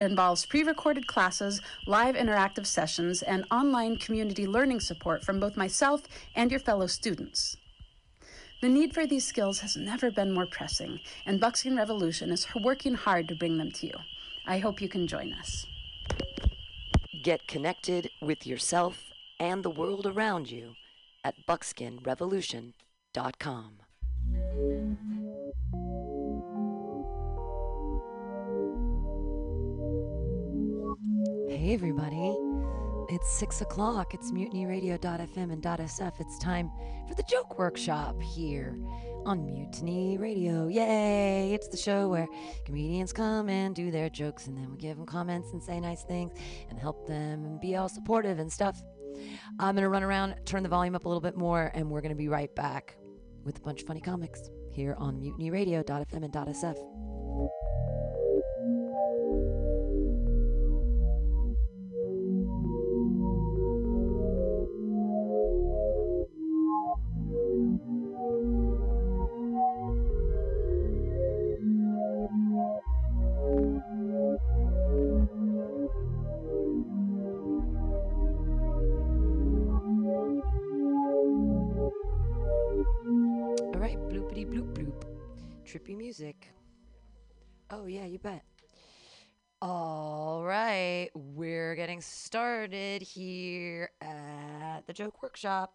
involves pre recorded classes, live interactive sessions, and online community learning support from both myself and your fellow students. The need for these skills has never been more pressing, and Buckskin Revolution is working hard to bring them to you. I hope you can join us. Get connected with yourself and the world around you at buckskinrevolution.com. Hey, everybody. It's six o'clock. It's mutinyradio.fm and .sf. It's time for the joke workshop here on Mutiny Radio. Yay! It's the show where comedians come and do their jokes, and then we give them comments and say nice things and help them and be all supportive and stuff. I'm going to run around, turn the volume up a little bit more, and we're going to be right back with a bunch of funny comics here on mutinyradio.fm and .sf. Oh, yeah, you bet. All right, we're getting started here at the Joke Workshop.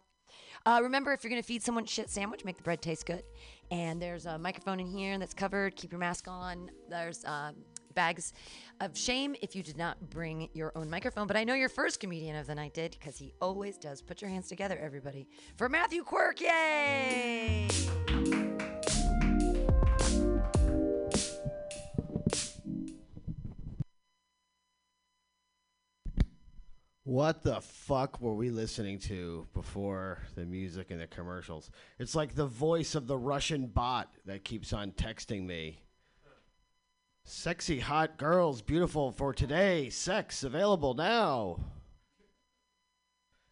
Uh, remember, if you're going to feed someone shit sandwich, make the bread taste good. And there's a microphone in here that's covered. Keep your mask on. There's um, bags of shame if you did not bring your own microphone. But I know your first comedian of the night did because he always does. Put your hands together, everybody, for Matthew Quirk. Yay! What the fuck were we listening to before the music and the commercials? It's like the voice of the Russian bot that keeps on texting me. Sexy hot girls, beautiful for today. Sex available now.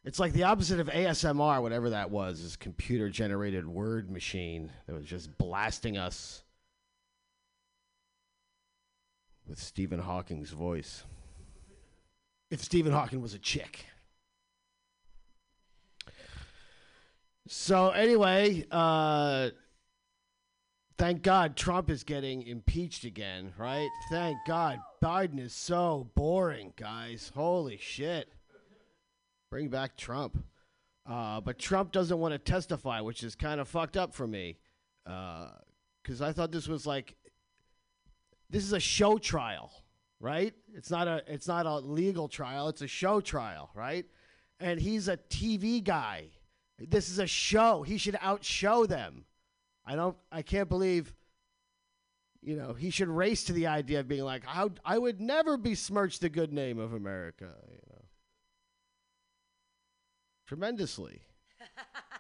It's like the opposite of ASMR, whatever that was, this computer generated word machine that was just blasting us with Stephen Hawking's voice if Stephen Hawking was a chick. So anyway, uh, thank God Trump is getting impeached again, right? Thank God Biden is so boring, guys. Holy shit! Bring back Trump. Uh, but Trump doesn't want to testify, which is kind of fucked up for me, because I thought this was like this is a show trial right? It's not a it's not a legal trial, it's a show trial, right? And he's a TV guy. This is a show. He should outshow them. I don't I can't believe you know, he should race to the idea of being like, I, I would never besmirch the good name of America, you know. Tremendously.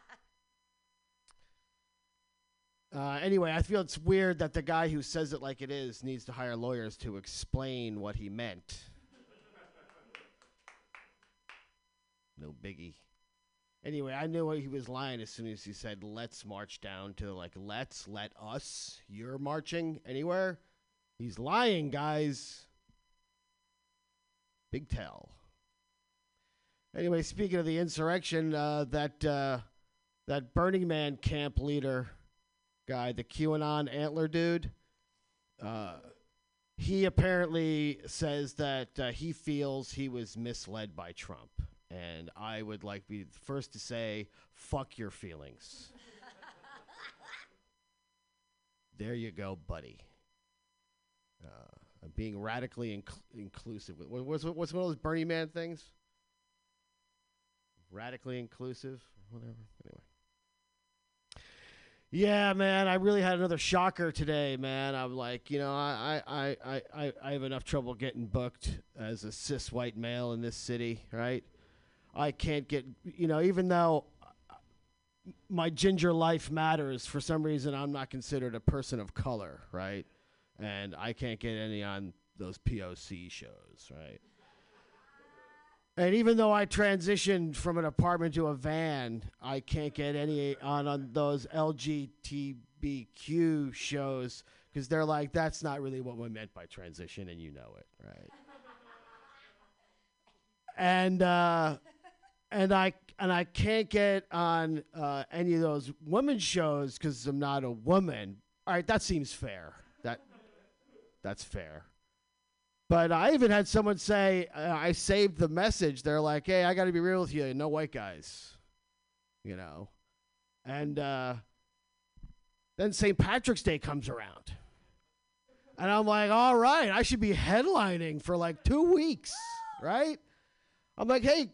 Uh, anyway, I feel it's weird that the guy who says it like it is needs to hire lawyers to explain what he meant. no biggie. Anyway, I knew he was lying as soon as he said, let's march down to like, let's, let us. You're marching anywhere? He's lying, guys. Big tell. Anyway, speaking of the insurrection, uh, that, uh, that Burning Man camp leader guy, the QAnon antler dude, uh, he apparently says that uh, he feels he was misled by Trump. And I would like to be the first to say, fuck your feelings. there you go, buddy. Uh, I'm being radically inc- inclusive. What- What's, what's one of those Burning Man things? Radically inclusive? Whatever. Anyway. Yeah, man, I really had another shocker today, man. I'm like, you know, I, I, I, I, I have enough trouble getting booked as a cis white male in this city, right? I can't get, you know, even though my ginger life matters, for some reason I'm not considered a person of color, right? And I can't get any on those POC shows, right? And even though I transitioned from an apartment to a van, I can't get any on, on those LGBTQ shows because they're like, that's not really what we meant by transition, and you know it, right? and uh, and I and I can't get on uh, any of those women shows because I'm not a woman. All right, that seems fair. That that's fair. But I even had someone say uh, I saved the message. They're like, "Hey, I got to be real with you. No white guys." You know, and uh, then St. Patrick's Day comes around. And I'm like, all right, I should be headlining for like two weeks, right? I'm like, hey,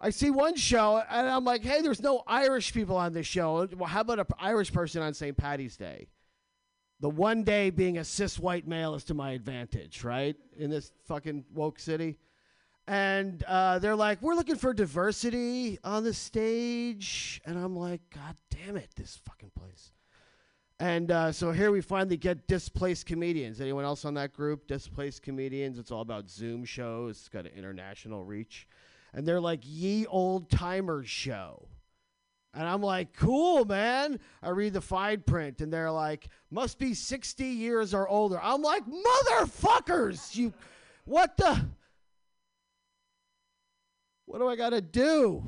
I see one show, and I'm like, hey, there's no Irish people on this show. Well, how about an Irish person on St. Patty's Day? The one day being a cis white male is to my advantage, right? In this fucking woke city. And uh, they're like, we're looking for diversity on the stage. And I'm like, God damn it, this fucking place. And uh, so here we finally get displaced comedians. Anyone else on that group? Displaced comedians. It's all about Zoom shows. It's got an international reach. And they're like, ye old timers show. And I'm like, cool, man. I read the fine print, and they're like, must be 60 years or older. I'm like, motherfuckers, you, what the, what do I got to do?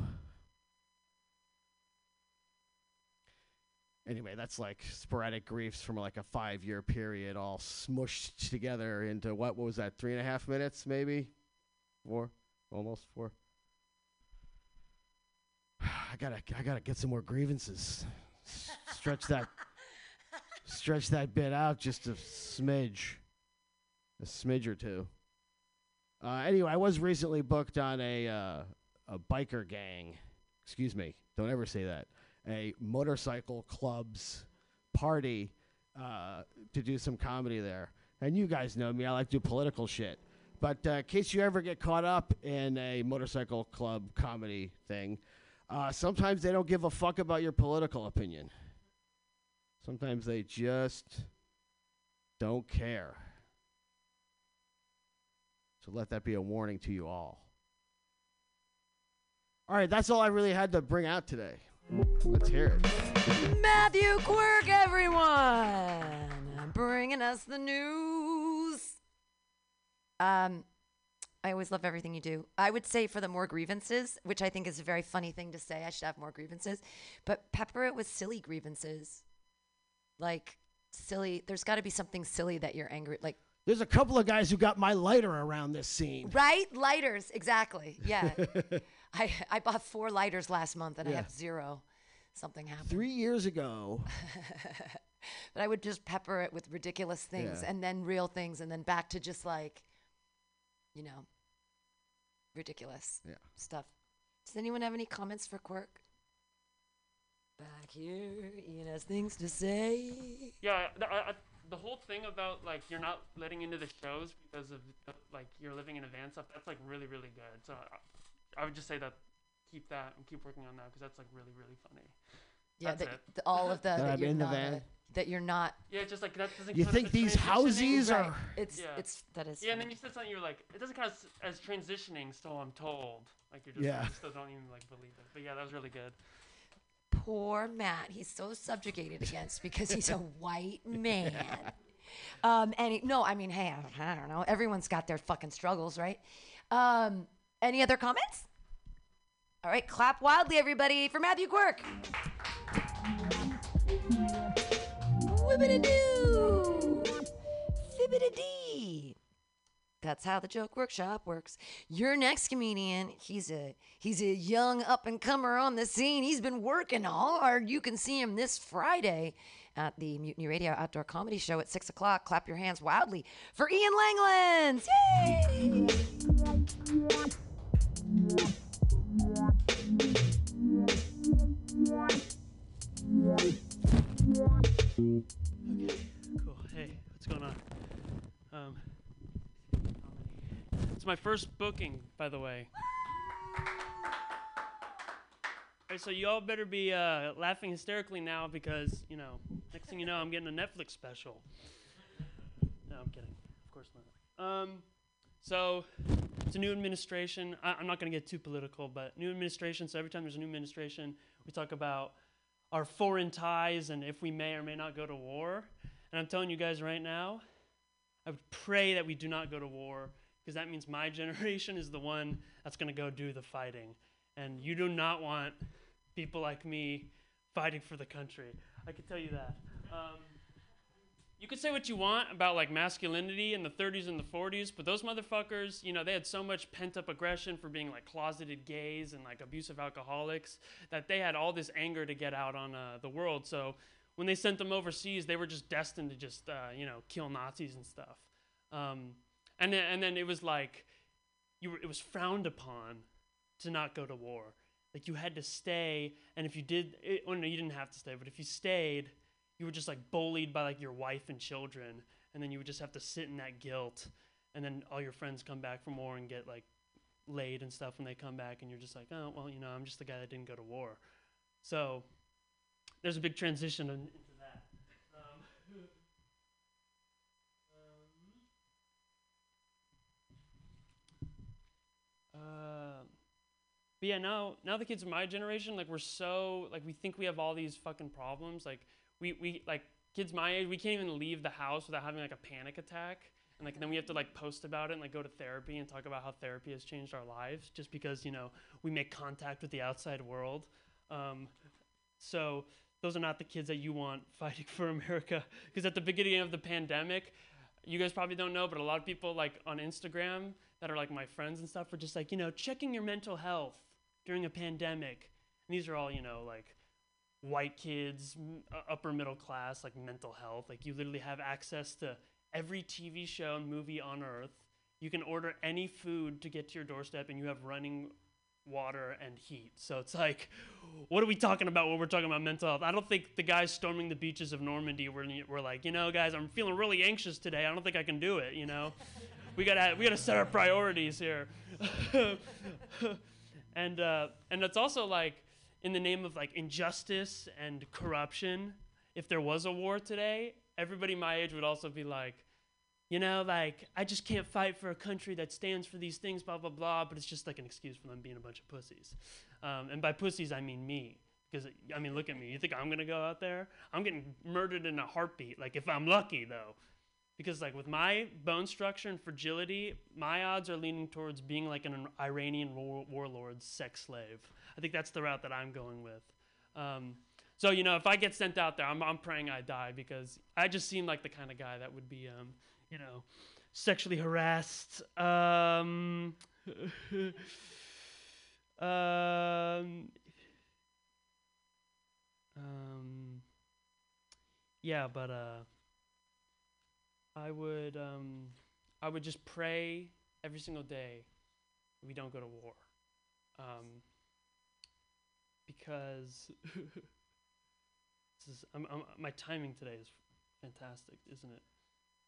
Anyway, that's like sporadic griefs from like a five year period, all smushed together into what, what was that, three and a half minutes, maybe? Four? Almost four? I gotta, I gotta get some more grievances. Stretch that, stretch that bit out just a smidge, a smidge or two. Uh, anyway, I was recently booked on a uh, a biker gang. Excuse me, don't ever say that. A motorcycle club's party uh, to do some comedy there. And you guys know me; I like to do political shit. But uh, in case you ever get caught up in a motorcycle club comedy thing, uh, sometimes they don't give a fuck about your political opinion. Sometimes they just don't care. So let that be a warning to you all. All right, that's all I really had to bring out today. Let's hear it. Matthew Quirk, everyone, bringing us the news. Um, I always love everything you do. I would say for the more grievances, which I think is a very funny thing to say, I should have more grievances, but pepper it with silly grievances. Like silly, there's got to be something silly that you're angry, like There's a couple of guys who got my lighter around this scene. right lighters, exactly. Yeah, I I bought four lighters last month and I have zero. Something happened. Three years ago, but I would just pepper it with ridiculous things Yeah. and then real things and then back to just like, you know, ridiculous Yeah. stuff. Does anyone have any comments for Quirk? Back here, Ian has things to say. Yeah, the, I, I, the whole thing about like you're not letting into the shows because of like you're living in a van stuff. That's like really really good. So I, I would just say that keep that and keep working on that because that's like really really funny. Yeah, That's that, it. the, all of the That that, I'm you're in the not van? a- that you're not. Yeah, just like that doesn't. you count think as these transitioning. housies Right. are. It's Yeah. it's that is. Yeah, and then funny. you said something. You're like, it doesn't count as, as transitioning. So I'm told. Like you're just, Yeah. you still don't even like believe it. But yeah, that was really good. Poor Matt. He's so subjugated against because he's a white man. Um, and he, no, I mean, hey, I, I don't know. Everyone's got their fucking struggles, right? Um, any other comments? All right, clap wildly, everybody, for Matthew Quirk. Whippity-doo. That's how the joke workshop works. Your next comedian, he's a he's a young up and comer on the scene. He's been working hard. You can see him this Friday at the Mutiny Radio Outdoor Comedy Show at six o'clock. Clap your hands wildly for Ian Langlands! Yay! Okay, cool. Hey, what's going on? Um, it's my first booking, by the way. Alright, so you all better be uh, laughing hysterically now because, you know, next thing you know, I'm getting a Netflix special. No, I'm kidding. Of course not. Um, so, it's a new administration. I- I'm not going to get too political, but new administration. So, every time there's a new administration, we talk about our foreign ties and if we may or may not go to war. And I'm telling you guys right now, I would pray that we do not go to war because that means my generation is the one that's going to go do the fighting. And you do not want people like me fighting for the country. I can tell you that. Um, you could say what you want about like masculinity in the 30s and the 40s, but those motherfuckers, you know, they had so much pent up aggression for being like closeted gays and like abusive alcoholics that they had all this anger to get out on uh, the world. So when they sent them overseas, they were just destined to just, uh, you know, kill Nazis and stuff. Um, and then, and then it was like, you were, it was frowned upon to not go to war. Like you had to stay, and if you did, it, well, no, you didn't have to stay, but if you stayed, you were just like bullied by like your wife and children, and then you would just have to sit in that guilt, and then all your friends come back from war and get like laid and stuff when they come back, and you're just like, oh well, you know, I'm just the guy that didn't go to war. So there's a big transition in, into that. Um, uh, but yeah, now now the kids of my generation, like we're so like we think we have all these fucking problems. Like we we like kids my age, we can't even leave the house without having like a panic attack. And like then we have to like post about it and like go to therapy and talk about how therapy has changed our lives just because you know we make contact with the outside world. Um, so those are not the kids that you want fighting for America. Because at the beginning of the pandemic, you guys probably don't know, but a lot of people like on Instagram that are like my friends and stuff are just like you know checking your mental health during a pandemic. And these are all you know like white kids, m- upper middle class, like mental health. Like you literally have access to every TV show and movie on earth. You can order any food to get to your doorstep, and you have running water and heat. So it's like, what are we talking about when we're talking about mental health? I don't think the guys storming the beaches of Normandy were, were like, you know, guys, I'm feeling really anxious today. I don't think I can do it. You know, we gotta we gotta set our priorities here. and uh, and it's also like in the name of like injustice and corruption. If there was a war today, everybody my age would also be like, you know, like I just can't fight for a country that stands for these things, blah blah blah. But it's just like an excuse for them being a bunch of pussies, um, and by pussies I mean me. Because I mean, look at me. You think I'm gonna go out there? I'm getting murdered in a heartbeat. Like if I'm lucky, though, because like with my bone structure and fragility, my odds are leaning towards being like an Iranian war- warlord's sex slave. I think that's the route that I'm going with. Um, so you know, if I get sent out there, I'm, I'm praying I die because I just seem like the kind of guy that would be, um, you know, sexually harassed. Um, um, um, yeah, but uh, I would um, I would just pray every single day we don't go to war, um, because this is I'm, I'm, my timing today is fantastic, isn't it?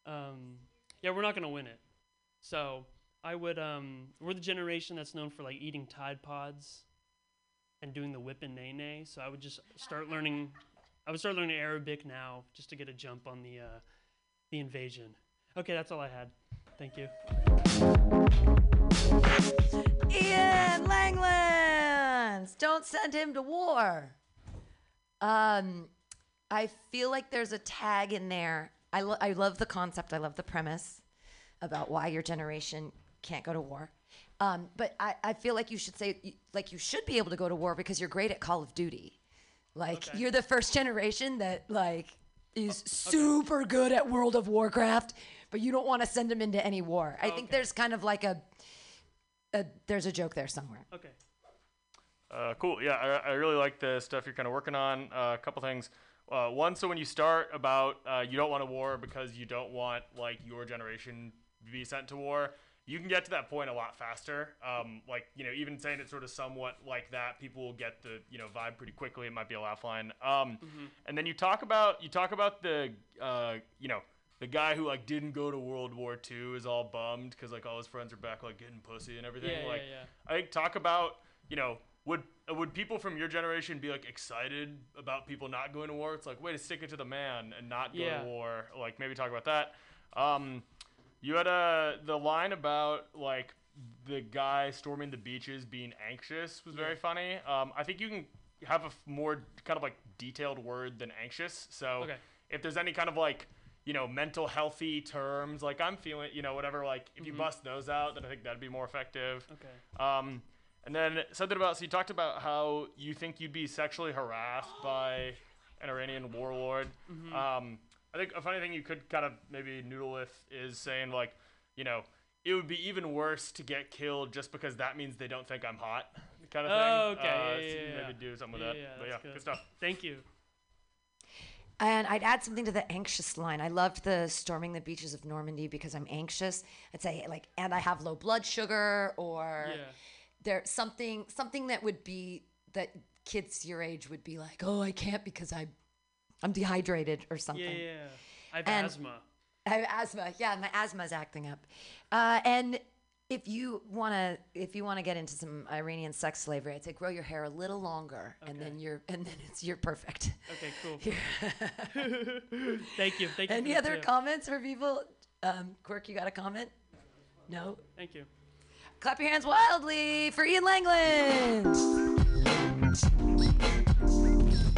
Um, yeah, we're not gonna win it, so I would um, we're the generation that's known for like eating Tide Pods and doing the whip and nae nae. So I would just start learning. I would start learning Arabic now just to get a jump on the uh, the invasion. Okay, that's all I had. Thank you. Ian Don't send him to war. Um, I feel like there's a tag in there. I, lo- I love the concept. I love the premise about why your generation can't go to war. Um, but I, I feel like you should say like you should be able to go to war because you're great at Call of Duty. Like Okay. you're the first generation that like is super good at World of Warcraft, but you don't want to send them into any war. I think Okay. there's kind of like a, a there's a joke there somewhere. Okay. Uh, cool. Yeah, I, I really like the stuff you're kind of working on. Uh, a couple things. Uh, one, so when you start about uh, you don't want a war because you don't want like your generation to be sent to war, you can get to that point a lot faster. Um, like you know, even saying it sort of somewhat like that, people will get the you know vibe pretty quickly. It might be a lifeline. Um, And then you talk about you talk about the uh, you know the guy who like didn't go to World War II is all bummed because like all his friends are back like getting pussy and everything. Yeah, yeah, like yeah. I think talk about you know would would people from your generation be like excited about people not going to war? It's like way to stick it to the man and not go Yeah. to war. Like maybe talk about that. Um, you had a the line about like the guy storming the beaches being anxious was very funny. Um, I think you can have a f- more kind of like detailed word than anxious. So Okay. if there's any kind of like you know, mental healthy terms. Like I'm feeling, you know, whatever. Like if you bust those out, then I think that'd be more effective. Okay. Um, and then something about so you talked about how you think you'd be sexually harassed by an Iranian warlord. Um, I think a funny thing you could kind of maybe noodle with is saying like, you know, it would be even worse to get killed just because that means they don't think I'm hot, kind of thing. Oh, okay, Uh, yeah, so yeah, maybe yeah. do something with Yeah, that. yeah, but yeah, good. good. stuff. Thank you. And I'd add something to the anxious line. I loved the storming the beaches of Normandy because I'm anxious. I'd say like, and I have low blood sugar, or Yeah. There something something that would be that kids your age would be like, oh, I can't because I, I'm dehydrated or something. Yeah, yeah. I have And- asthma. I have asthma. Yeah, my asthma's acting up. Uh, and if you wanna, if you wanna get into some Iranian sex slavery, I'd say grow your hair a little longer, and then you're, and then it's you're perfect. Okay, cool. Thank you. Thank you. Any other tip. comments for people? Um, Quirk, you got a comment? No. Thank you. Clap your hands wildly for Ian Langland.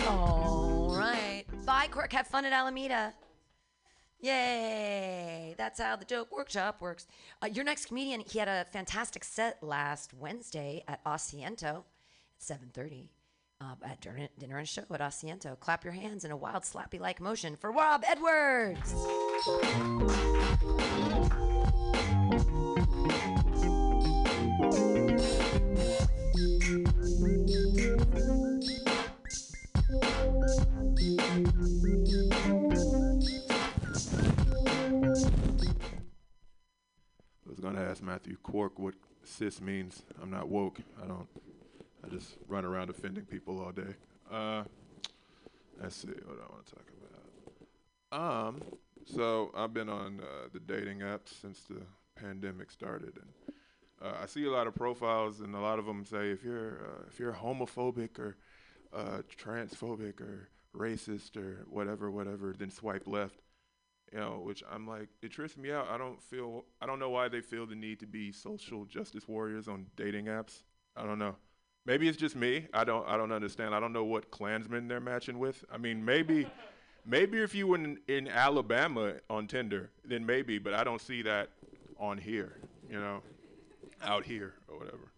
All right. Bye, Quirk. Have fun at Alameda. Yay! That's how the joke workshop works. Uh, your next comedian, he had a fantastic set last Wednesday at Asiento at 7:30 uh, at dinner, dinner and show at Asiento. Clap your hands in a wild slappy-like motion for Rob Edwards. Was gonna ask Matthew Cork what cis means. I'm not woke. I don't. I just run around offending people all day. Uh, let's see what I want to talk about. Um, so I've been on uh, the dating apps since the pandemic started, and uh, I see a lot of profiles, and a lot of them say if you're uh, if you're homophobic or uh, transphobic or racist or whatever, whatever, then swipe left you know, which I'm like, it trips me out. I don't feel, I don't know why they feel the need to be social justice warriors on dating apps. I don't know. Maybe it's just me. I don't, I don't understand. I don't know what Klansmen they're matching with. I mean, maybe, maybe if you were in, in Alabama on Tinder, then maybe, but I don't see that on here, you know, out here or whatever.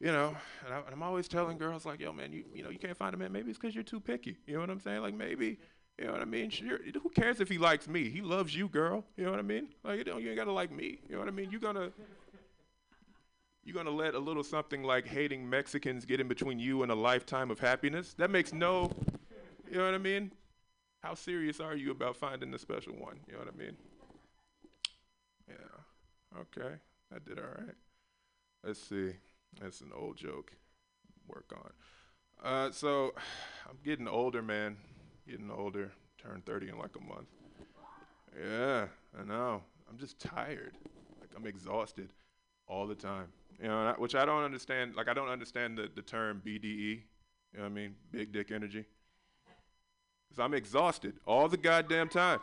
You know, and, I, and I'm always telling girls like, yo, man, you, you know, you can't find a man. Maybe it's because you're too picky. You know what I'm saying? Like maybe, you know what I mean? Sure, who cares if he likes me? He loves you, girl. You know what I mean? Like, you, don't, you ain't gotta like me. You know what I mean? You gonna, you gonna let a little something like hating Mexicans get in between you and a lifetime of happiness? That makes no, you know what I mean? How serious are you about finding the special one? You know what I mean? Yeah. Okay. I did all right. Let's see. That's an old joke. Work on. Uh, so I'm getting older, man. Getting older. Turn 30 in like a month. Yeah, I know. I'm just tired. Like I'm exhausted all the time. You know, I- which I don't understand. Like I don't understand the, the term BDE. You know what I mean? Big dick energy. Cause I'm exhausted all the goddamn time.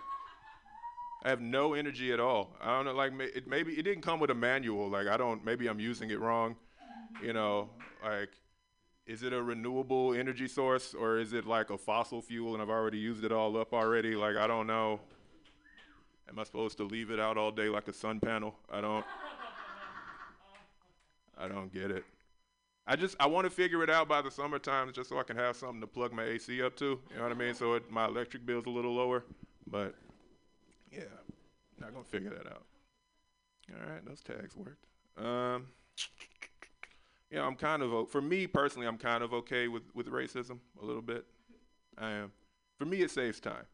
I have no energy at all. I don't know. Like it, maybe it didn't come with a manual. Like I don't. Maybe I'm using it wrong. You know, like is it a renewable energy source or is it like a fossil fuel and I've already used it all up already? Like I don't know. Am I supposed to leave it out all day like a sun panel? I don't. I don't get it. I just I want to figure it out by the summertime just so I can have something to plug my AC up to. You know what I mean? So it, my electric bill's a little lower. But yeah, I'm not gonna figure that out. All right, those tags worked. Um, you know, I'm kind of for me personally, I'm kind of okay with with racism a little bit. I am. For me, it saves time.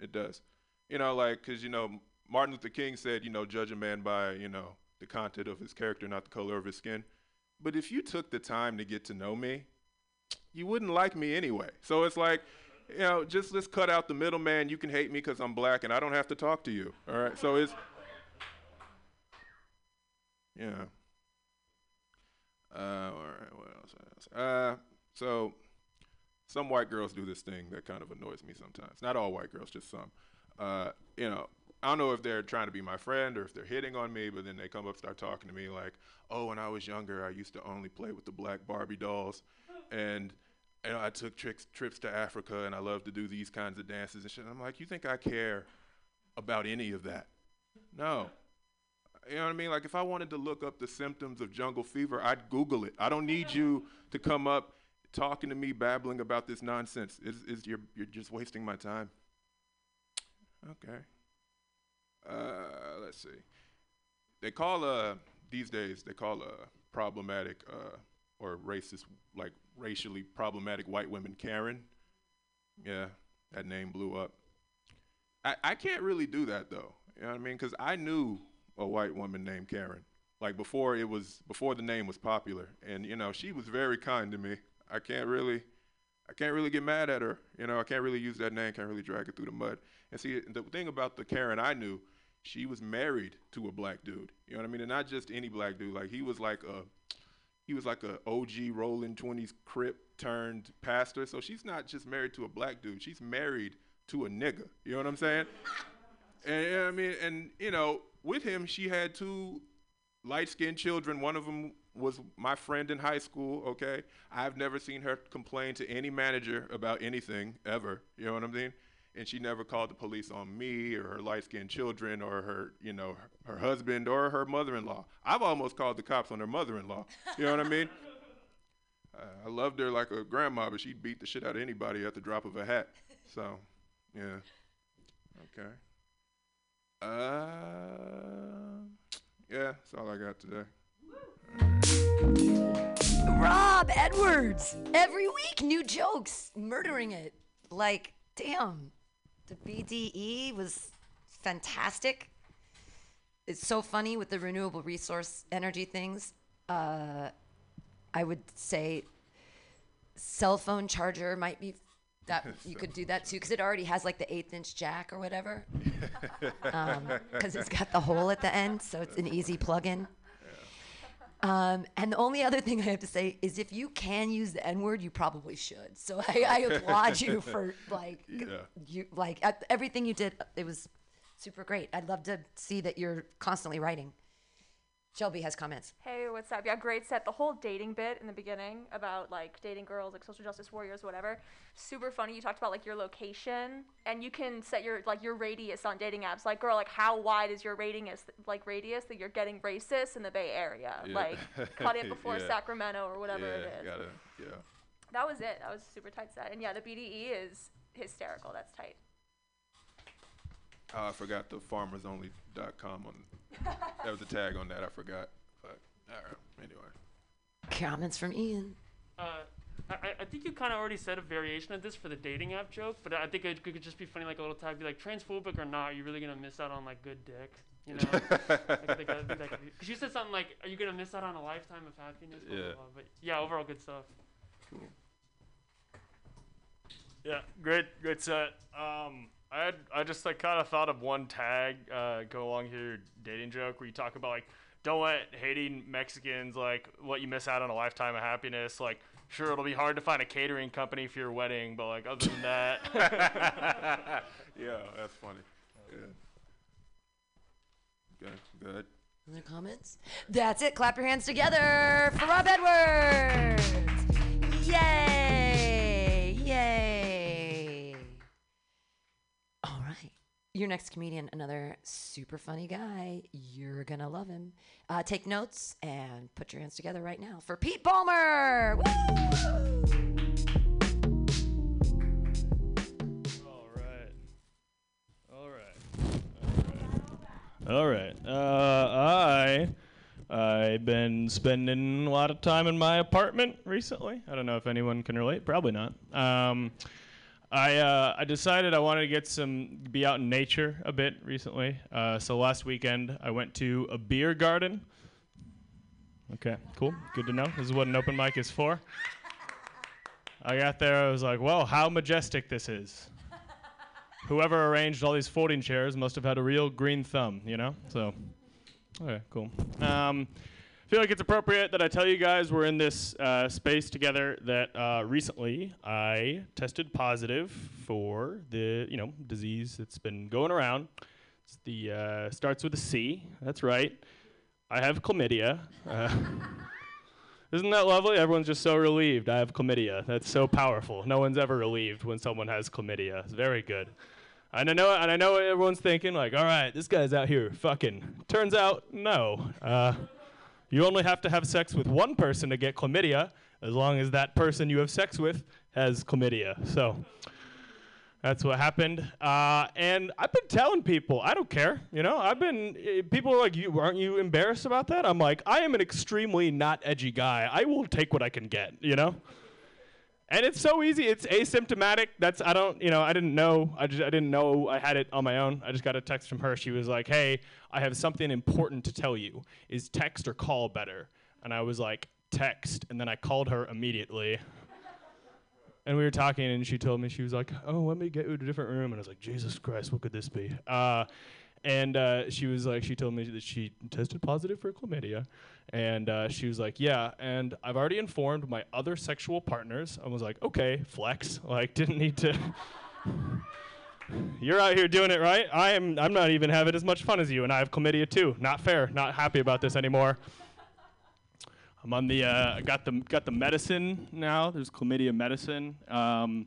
It does. You know, like because you know Martin Luther King said, you know, judge a man by you know the content of his character, not the color of his skin. But if you took the time to get to know me, you wouldn't like me anyway. So it's like, you know, just let's cut out the middleman. You can hate me because I'm black and I don't have to talk to you. All right. So it's, yeah. Uh. What else? Uh, so some white girls do this thing that kind of annoys me sometimes. Not all white girls, just some. Uh, you know, I don't know if they're trying to be my friend or if they're hitting on me, but then they come up, start talking to me like, "Oh, when I was younger, I used to only play with the black Barbie dolls," and you know, I took trips trips to Africa, and I love to do these kinds of dances and shit. I'm like, you think I care about any of that? No. You know what I mean? Like if I wanted to look up the symptoms of jungle fever, I'd Google it. I don't need you to come up talking to me, babbling about this nonsense. Is you're you're just wasting my time. Okay. Uh, let's see. They call uh these days they call uh problematic uh or racist like racially problematic white women Karen. Yeah, that name blew up. I I can't really do that though. You know what I mean? Because I knew a white woman named Karen. Like before it was before the name was popular, and you know she was very kind to me. I can't really, I can't really get mad at her. You know I can't really use that name. Can't really drag it through the mud. And see the thing about the Karen I knew, she was married to a black dude. You know what I mean? And not just any black dude. Like he was like a, he was like a OG rolling twenties crip turned pastor. So she's not just married to a black dude. She's married to a nigga. You know what I'm saying? And you know I mean, and you know, with him, she had two light-skinned children. One of them was my friend in high school. Okay, I've never seen her complain to any manager about anything ever. You know what I mean? And she never called the police on me or her light-skinned children or her, you know, her husband or her mother-in-law. I've almost called the cops on her mother-in-law. You know what I mean? Uh, I loved her like a grandma, but she'd beat the shit out of anybody at the drop of a hat. So, yeah. Okay. Uh, yeah, that's all I got today. Rob Edwards. Every week, new jokes, murdering it. Like, damn, the BDE was fantastic. It's so funny with the renewable resource energy things. Uh, I would say cell phone charger might be that you could do that too because it already has like the eighth inch jack or whatever because it's got the hole at the end so it's an easy plug-in um, and the only other thing I have to say is if you can use the N word, you probably should. So I, I applaud you for like Yeah. you like everything you did. It was super great. I'd love to see that you're constantly writing. Shelby has comments. Hey, what's up? Yeah, great set. The whole dating bit in the beginning about like dating girls, like social justice warriors, whatever. Super funny. You talked about like your location, and you can set your like your radius on dating apps. Like, girl, like how wide is your radius? Like radius that you're getting racist in the Bay Area. Yeah. Like cut it before Yeah. Sacramento or whatever yeah, it is. gotta, yeah. That was it. That was a super tight set. And yeah, the BDE is hysterical. That's tight. Oh, I forgot the farmersonly.com on. that was the tag on that. I forgot. But all right. Anyway. Comments from Ian. Uh, I, I- I think you kind of already said a variation of this for the dating app joke, but I think it could just be funny, like a little tag, be like, transphobic or not, you're really gonna miss out on like good dick, you know? I think that- that could be- Cause you said something like, are you gonna miss out on a lifetime of happiness? Blah, blah, Yeah. blah. But yeah, overall good stuff. Yeah, great, great set. Um, I had, I just like kind of thought of one tag uh, go along here dating joke where you talk about like don't let hating Mexicans like let you miss out on a lifetime of happiness. Like, sure, it'll be hard to find a catering company for your wedding, but like other than that, yeah, that's funny. Good. Good. good. Other comments? That's it. Clap your hands together for Rob Edwards. Yay! Yay! All right. Your next comedian, another super funny guy. You're going to love him. Uh, take notes and put your hands together right now for Pete Palmer. Woo! All right. All right. All right. Uh, I I've been spending a lot of time in my apartment recently. I don't know if anyone can relate. Probably not. Um, I uh, I decided I wanted to get some be out in nature a bit recently. Uh, so last weekend I went to a beer garden. Okay, cool. Good to know. This is what an open mic is for. I got there. I was like, "Well, how majestic this is." whoever arranged all these folding chairs must have had a real green thumb, you know? So, okay, cool. Um, feel like it's appropriate that I tell you guys we're in this uh, space together that uh, recently I tested positive for the, you know, disease that's been going around. It's the, uh, starts with a C, that's right. I have chlamydia. Uh, Isn't that lovely? Everyone's just so relieved. I have chlamydia. That's so powerful. No one's ever relieved when someone has chlamydia. It's very good. And I know, and I know everyone's thinking. Like, all right, this guy's out here fucking. Turns out, no. You only have to have sex with one person to get chlamydia, as long as that person you have sex with has chlamydia. So that's what happened. Uh, and I've been telling people, I don't care. You know, I've been, eh, people are like, you, aren't you embarrassed about that? I'm like, I am an extremely not edgy guy. I will take what I can get, you know? And it's so easy. It's asymptomatic. That's I don't you know I didn't know I just I didn't know I had it on my own. I just got a text from her. She was like, "Hey, I have something important to tell you. Is text or call better?" And I was like, "Text." And then I called her immediately. And we were talking, and she told me she was like, "Oh, let me get you to a different room." And I was like, "Jesus Christ, what could this be?" Uh, and uh, she was like, she told me that she tested positive for chlamydia, and uh, she was like, yeah, and I've already informed my other sexual partners. I was like, okay, flex, like didn't need to. You're out here doing it right. I am. I'm not even having as much fun as you, and I have chlamydia too. Not fair. Not happy about this anymore. I'm on the. Uh, got the got the medicine now. There's chlamydia medicine. Um,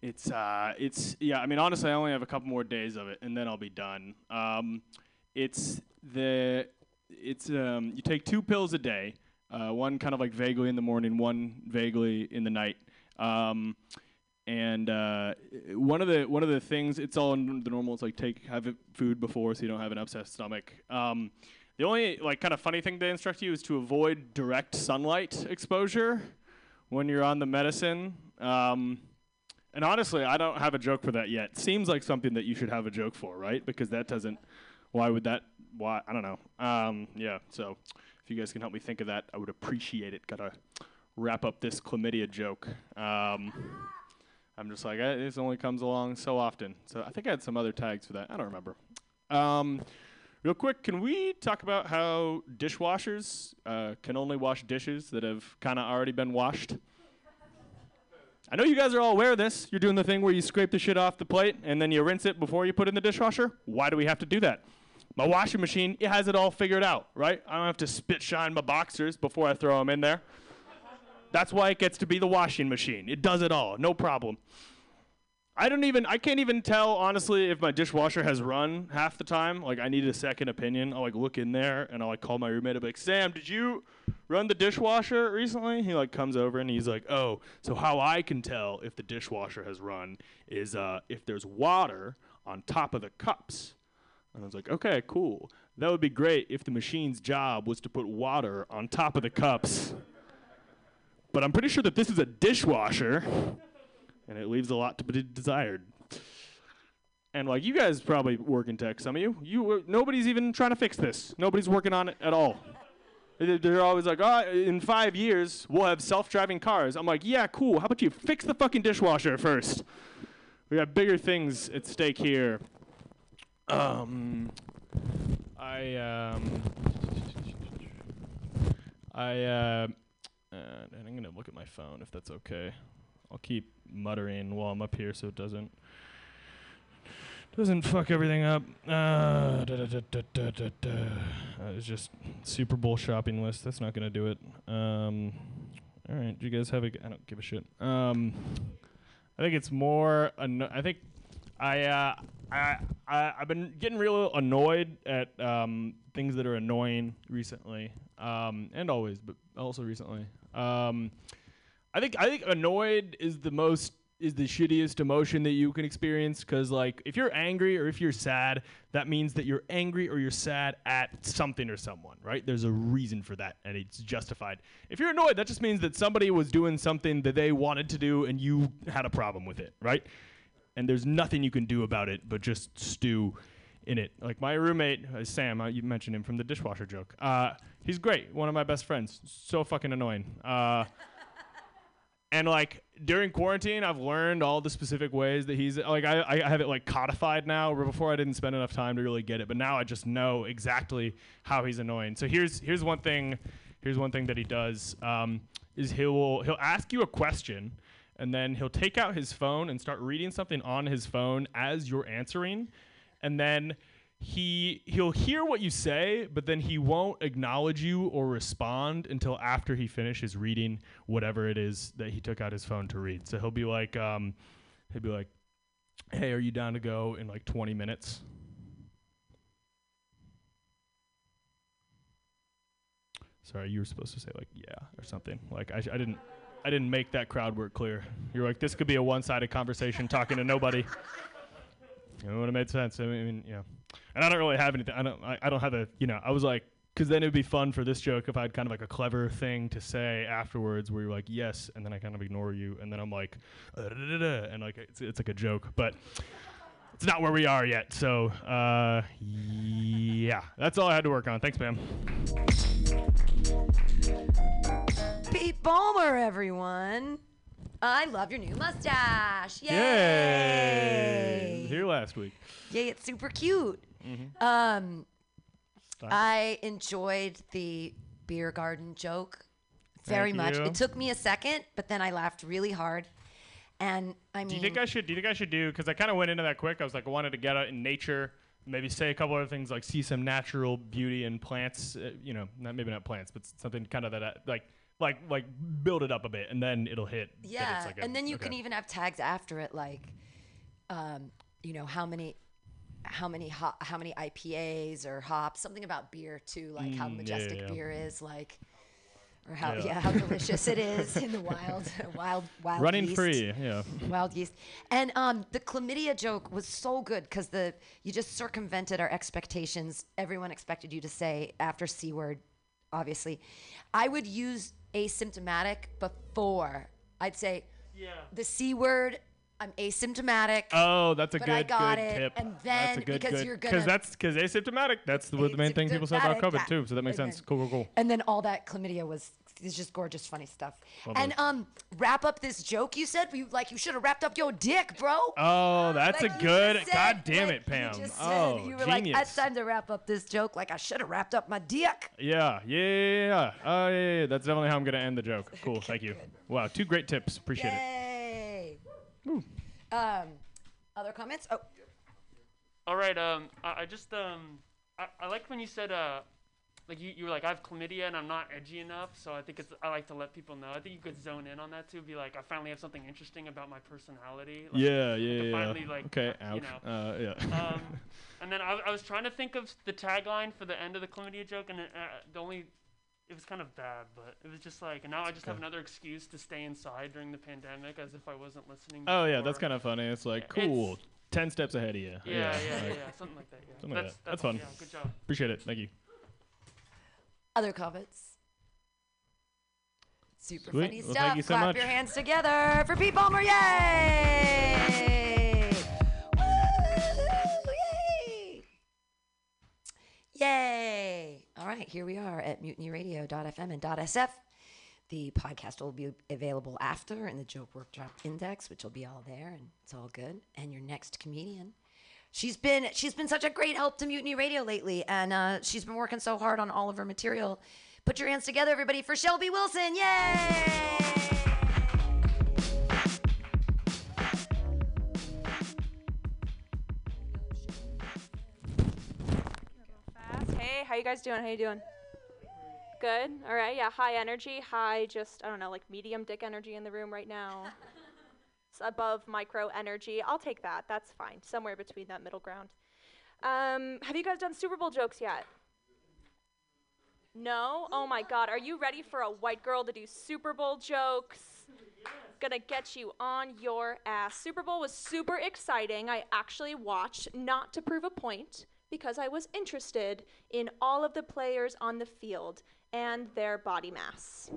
it's uh, it's yeah. I mean, honestly, I only have a couple more days of it, and then I'll be done. Um, it's the it's um, you take two pills a day. Uh, one kind of like vaguely in the morning, one vaguely in the night. Um, and uh, one of the one of the things it's all the normal. It's like take have food before so you don't have an upset stomach. Um, the only like kind of funny thing they instruct you is to avoid direct sunlight exposure when you're on the medicine. Um, and honestly, I don't have a joke for that yet. Seems like something that you should have a joke for, right? Because that doesn't. Why would that? Why? I don't know. Um, yeah. So, if you guys can help me think of that, I would appreciate it. Gotta wrap up this chlamydia joke. Um, I'm just like, eh, this only comes along so often. So I think I had some other tags for that. I don't remember. Um, real quick, can we talk about how dishwashers uh, can only wash dishes that have kind of already been washed? I know you guys are all aware of this. You're doing the thing where you scrape the shit off the plate and then you rinse it before you put it in the dishwasher. Why do we have to do that? My washing machine, it has it all figured out, right? I don't have to spit shine my boxers before I throw them in there. That's why it gets to be the washing machine. It does it all, no problem. I don't even I can't even tell honestly if my dishwasher has run half the time. Like I need a second opinion. I'll like look in there and I'll like call my roommate. I'll be like, Sam, did you run the dishwasher recently? He like comes over and he's like, Oh, so how I can tell if the dishwasher has run is uh, if there's water on top of the cups. And I was like, Okay, cool. That would be great if the machine's job was to put water on top of the cups. But I'm pretty sure that this is a dishwasher and it leaves a lot to be desired. And like you guys probably work in tech, some of you, you uh, nobody's even trying to fix this. Nobody's working on it at all. They- They're always like, "Oh, in five years we'll have self-driving cars." I'm like, "Yeah, cool. How about you fix the fucking dishwasher first? We got bigger things at stake here." Um, I um, I uh, uh, and I'm gonna look at my phone if that's okay. I'll keep muttering while I'm up here so it doesn't doesn't fuck everything up. Uh, da, da, da. Uh, it's just Super Bowl shopping list. That's not gonna do it. Um, all right, do you guys have a? g- I don't give a shit. Um, I think it's more. Anno- I think I, uh, I, I, I've been getting real annoyed at um, things that are annoying recently, um, and always, but also recently. Um, I think I think annoyed is the most is the shittiest emotion that you can experience because like if you're angry or if you're sad that means that you're angry or you're sad at something or someone right? There's a reason for that and it's justified. If you're annoyed that just means that somebody was doing something that they wanted to do and you had a problem with it right and there's nothing you can do about it but just stew in it. Like my roommate, uh, Sam, uh, you mentioned him from the dishwasher joke. Uh, he's great, one of my best friends. So fucking annoying. Uh, and like during quarantine, I've learned all the specific ways that he's like. I, I have it like codified now. Where before I didn't spend enough time to really get it, but now I just know exactly how he's annoying. So here's here's one thing. Here's one thing that he does. Um, is he'll he'll ask you a question, and then he'll take out his phone and start reading something on his phone as you're answering, and then he he'll hear what you say, but then he won't acknowledge you or respond until after he finishes reading whatever it is that he took out his phone to read. So he'll be like, um, he'll be like, "Hey, are you down to go in like 20 minutes?" Sorry, you were supposed to say like yeah or something. Like I, sh- I didn't I didn't make that crowd work clear. You're like this could be a one-sided conversation talking to nobody. It would have made sense. I mean, yeah. And I don't really have anything. I don't. I, I don't have a. You know, I was like, because then it would be fun for this joke if I had kind of like a clever thing to say afterwards, where you're like, yes, and then I kind of ignore you, and then I'm like, uh, and like it's, it's like a joke, but it's not where we are yet. So, uh, yeah, that's all I had to work on. Thanks, ma'am. Pete Ballmer, everyone. I love your new mustache. Yay! Yay! Here last week. Yay, it's super cute. Mm-hmm. Um, I enjoyed the beer garden joke very Thank much. you. It took me a second, but then I laughed really hard. And I mean, Do you think I should? Do you think I should do? Because I kind of went into that quick. I was like, I wanted to get out in nature, maybe say a couple other things, like see some natural beauty in plants. Uh, you know, not maybe not plants, but something kind of that, uh, like, like, like build it up a bit, and then it'll hit. yeah, like a- and then you okay. can even have tags after it, like, um, you know, how many. How many ho- how many IPAs or hops? Something about beer too, like how Mm, yeah, majestic yeah. beer is, like, or how Yeah. yeah, how delicious it is in the wild, wild, wild. running yeast. free. Yeah. wild yeast. And um, the chlamydia joke was so good because the you just circumvented our expectations. Everyone expected you to say after c word, obviously. I would use asymptomatic before. I'd say Yeah. the c word. I'm asymptomatic. Oh, that's a good, I got good it, tip. and that's a then good, because good, you're because that's because asymptomatic. That's the, the main thing people say about COVID too. So that makes sense. then- Cool, cool, cool. And then all that chlamydia was is just gorgeous, funny stuff. Lovely. And um, wrap up this joke you said. You like you should have wrapped up your dick, bro. Oh, that's Like a good. said- God damn like it, Pam. You just oh, said, you were genius. like, it's time to wrap up this joke. Like I should have wrapped up my dick. Yeah, yeah, yeah, yeah. Oh, yeah, yeah, yeah. That's definitely how I'm gonna end the joke. Cool, thank you. Wow, two great tips. Appreciate it. Yay. Um, other comments? Oh, All right. Um, I, I just um, I, I like when you said uh, like you, you were like I have chlamydia and I'm not edgy enough, so I think it's I like to let people know. I think you could zone in on that too. Be like, I finally have something interesting about my personality. Like, Yeah, yeah, yeah. Finally, like, okay, you ouch. know. Uh, yeah. um, and then I, I was trying to think of the tagline for the end of the chlamydia joke, and it, uh, the only it was kind of bad, but it was just like, and now I just have another excuse to stay inside during the pandemic, as if I wasn't listening. oh yeah, that's kind of funny. It's like Yeah, it's- cool. Ten steps ahead of you. Yeah, yeah, yeah, like, something like that. Yeah, something like that's. That's fun. Yeah, good job. Appreciate it. Thank you. Other comments. Super Sweet. funny Well, stuff. you so Clap much. your hands together for Pete Ballmer. Yay! Woo! Yay! Yay! All right, here we are at mutinyradio.fm and .sf. The podcast will be available after in the Joke Workshop Index, which will be all there, and it's all good. And your next comedian, she's been she's been such a great help to Mutiny Radio lately, and uh, she's been working so hard on all of her material. Put your hands together, everybody, for Shelby Wilson! Yay! Hey, how you guys doing? How you doing? Good. All right. Yeah. High energy. High. Just I don't know, like medium dick energy in the room right now. Above micro energy. I'll take that. That's fine. Somewhere between that middle ground. Um, have you guys done Super Bowl jokes yet? No? Oh my God. Are you ready for a white girl to do Super Bowl jokes? Gonna get you on your ass. Super Bowl was super exciting. I actually watched, not to prove a point, because I was interested in all of the players on the field and their body mass.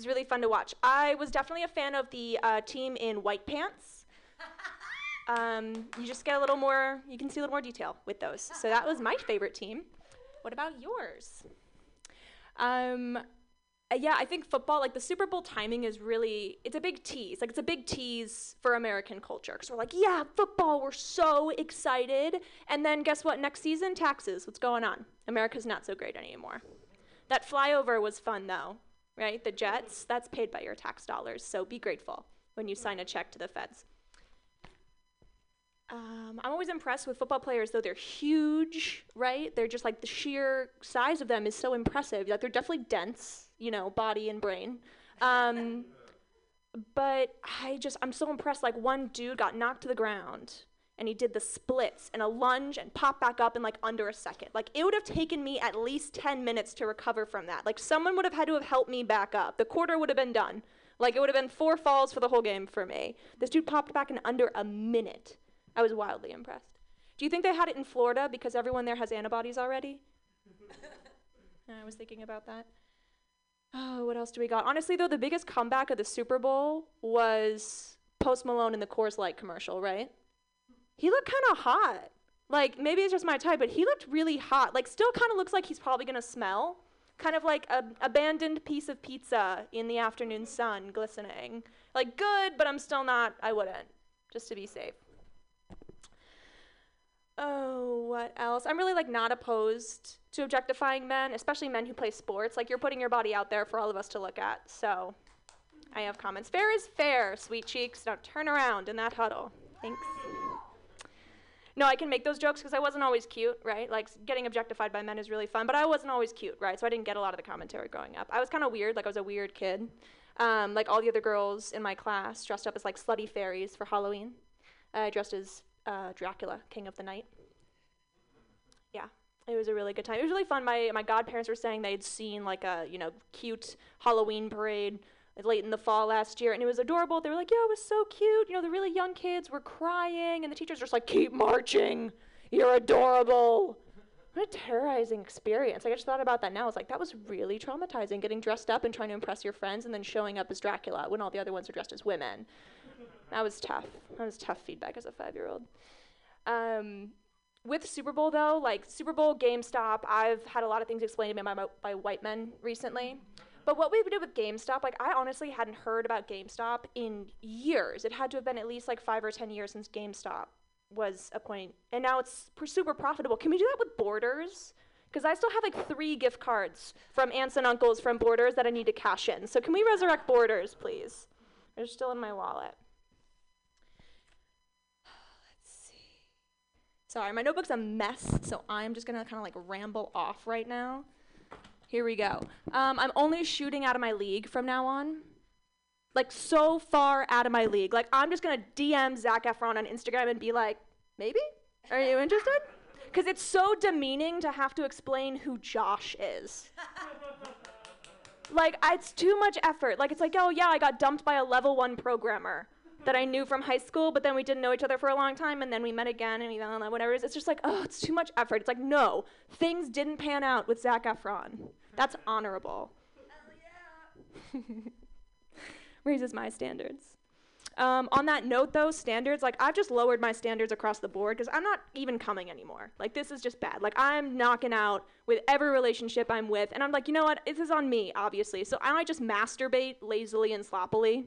It was really fun to watch. I was definitely a fan of the uh, team in white pants. Um, you just get a little more, you can see a little more detail with those. So that was my favorite team. What about yours? Um, uh, yeah, I think football, like the Super Bowl timing is really, it's a big tease. Like it's a big tease for American culture. Because we're like, yeah, football, we're so excited. And then guess what? Next season, taxes. What's going on? America's not so great anymore. That flyover was fun though, right? The jets, that's paid by your tax dollars. So be grateful when you sign a check to the feds. Um, I'm always impressed with football players, though they're huge, right? They're just like the sheer size of them is so impressive. Like they're definitely dense, you know, body and brain. Um, but I just, I'm so impressed. Like one dude got knocked to the ground and he did the splits and a lunge and popped back up in like under a second. Like it would have taken me at least 10 minutes to recover from that. Like someone would have had to have helped me back up. The quarter would have been done. Like it would have been four falls for the whole game for me. This dude popped back in under a minute. I was wildly impressed. Do you think they had it in Florida because everyone there has antibodies already? I was thinking about that. Oh, what else do we got? Honestly, though, the biggest comeback of the Super Bowl was Post Malone in the Coors Light commercial, right? He looked kind of hot. Like, maybe it's just my type, but he looked really hot. Like, still kind of looks like he's probably to smell. Kind of like an abandoned piece of pizza in the afternoon sun, glistening. Like, good, but I'm still not, I wouldn't, just to be safe. Oh, what else? I'm really like not opposed to objectifying men, especially men who play sports. Like you're putting your body out there for all of us to look at. So I have comments. Fair is fair, sweet cheeks. Now turn around in that huddle. Thanks. No, I can make those jokes because I wasn't always cute, right? Like getting objectified by men is really fun, but I wasn't always cute, right? So I didn't get a lot of the commentary growing up. I was kind of weird, like I was a weird kid. Um, like all the other girls in my class dressed up as like slutty fairies for Halloween. I dressed as uh, Dracula, King of the Night. Yeah, it was a really good time. It was really fun. My my godparents were saying they'd seen like a you know cute Halloween parade late in the fall last year, and it was adorable. They were like, "Yeah, it was so cute." You know, the really young kids were crying, and the teachers were just like, "Keep marching. You're adorable." What a terrorizing experience. I just thought about that now. I was like, that was really traumatizing, getting dressed up and trying to impress your friends and then showing up as Dracula when all the other ones are dressed as women. That was tough. That was tough feedback as a five year old. Um, with Super Bowl, though, like Super Bowl, GameStop, I've had a lot of things explained to me by, by white men recently. But what we did with GameStop, like I honestly hadn't heard about GameStop in years. It had to have been at least like five or ten years since GameStop was a point, and now it's super profitable. Can we do that with Borders? Because I still have like three gift cards from aunts and uncles from Borders that I need to cash in. So can we resurrect Borders, please? They're still in my wallet. Let's see. Sorry, my notebook's a mess, so I'm just gonna kind of like ramble off right now. Here we go. Um, I'm only shooting out of my league from now on. Like so far out of my league. Like I'm just gonna DM Zac Efron on Instagram and be like, maybe? Are you interested? Because it's so demeaning to have to explain who Josh is. like it's too much effort. Like it's like, oh yeah, I got dumped by a level one programmer that I knew from high school, but then we didn't know each other for a long time, and then we met again, and we whatever. It's It's just like, oh, it's too much effort. It's like, no, things didn't pan out with Zac Efron. That's honorable. Yeah. Raises my standards. Um, on that note, though, standards, like, I've just lowered my standards across the board because I'm not even coming anymore. Like, this is just bad. Like, I'm knocking out with every relationship I'm with, and I'm like, you know what? This is on me, obviously. So I might just masturbate lazily and sloppily.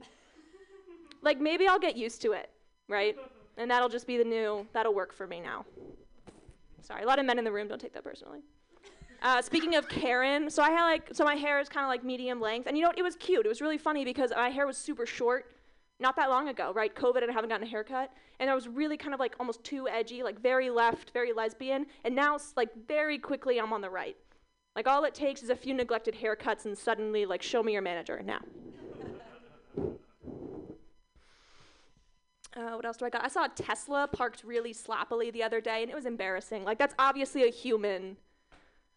like, maybe I'll get used to it, right? And that'll just be the new, that'll work for me now. Sorry, a lot of men in the room, don't take that personally. Uh, speaking of Karen, so I had like, so my hair is kind of like medium length, and you know what? It was cute. It was really funny because my hair was super short not that long ago, right? COVID and I haven't gotten a haircut, and I was really kind of like almost too edgy, like very left, very lesbian, and now like very quickly I'm on the right. Like all it takes is a few neglected haircuts, and suddenly like show me your manager now. Uh, what else do I got? I saw a Tesla parked really sloppily the other day, and it was embarrassing. Like that's obviously a human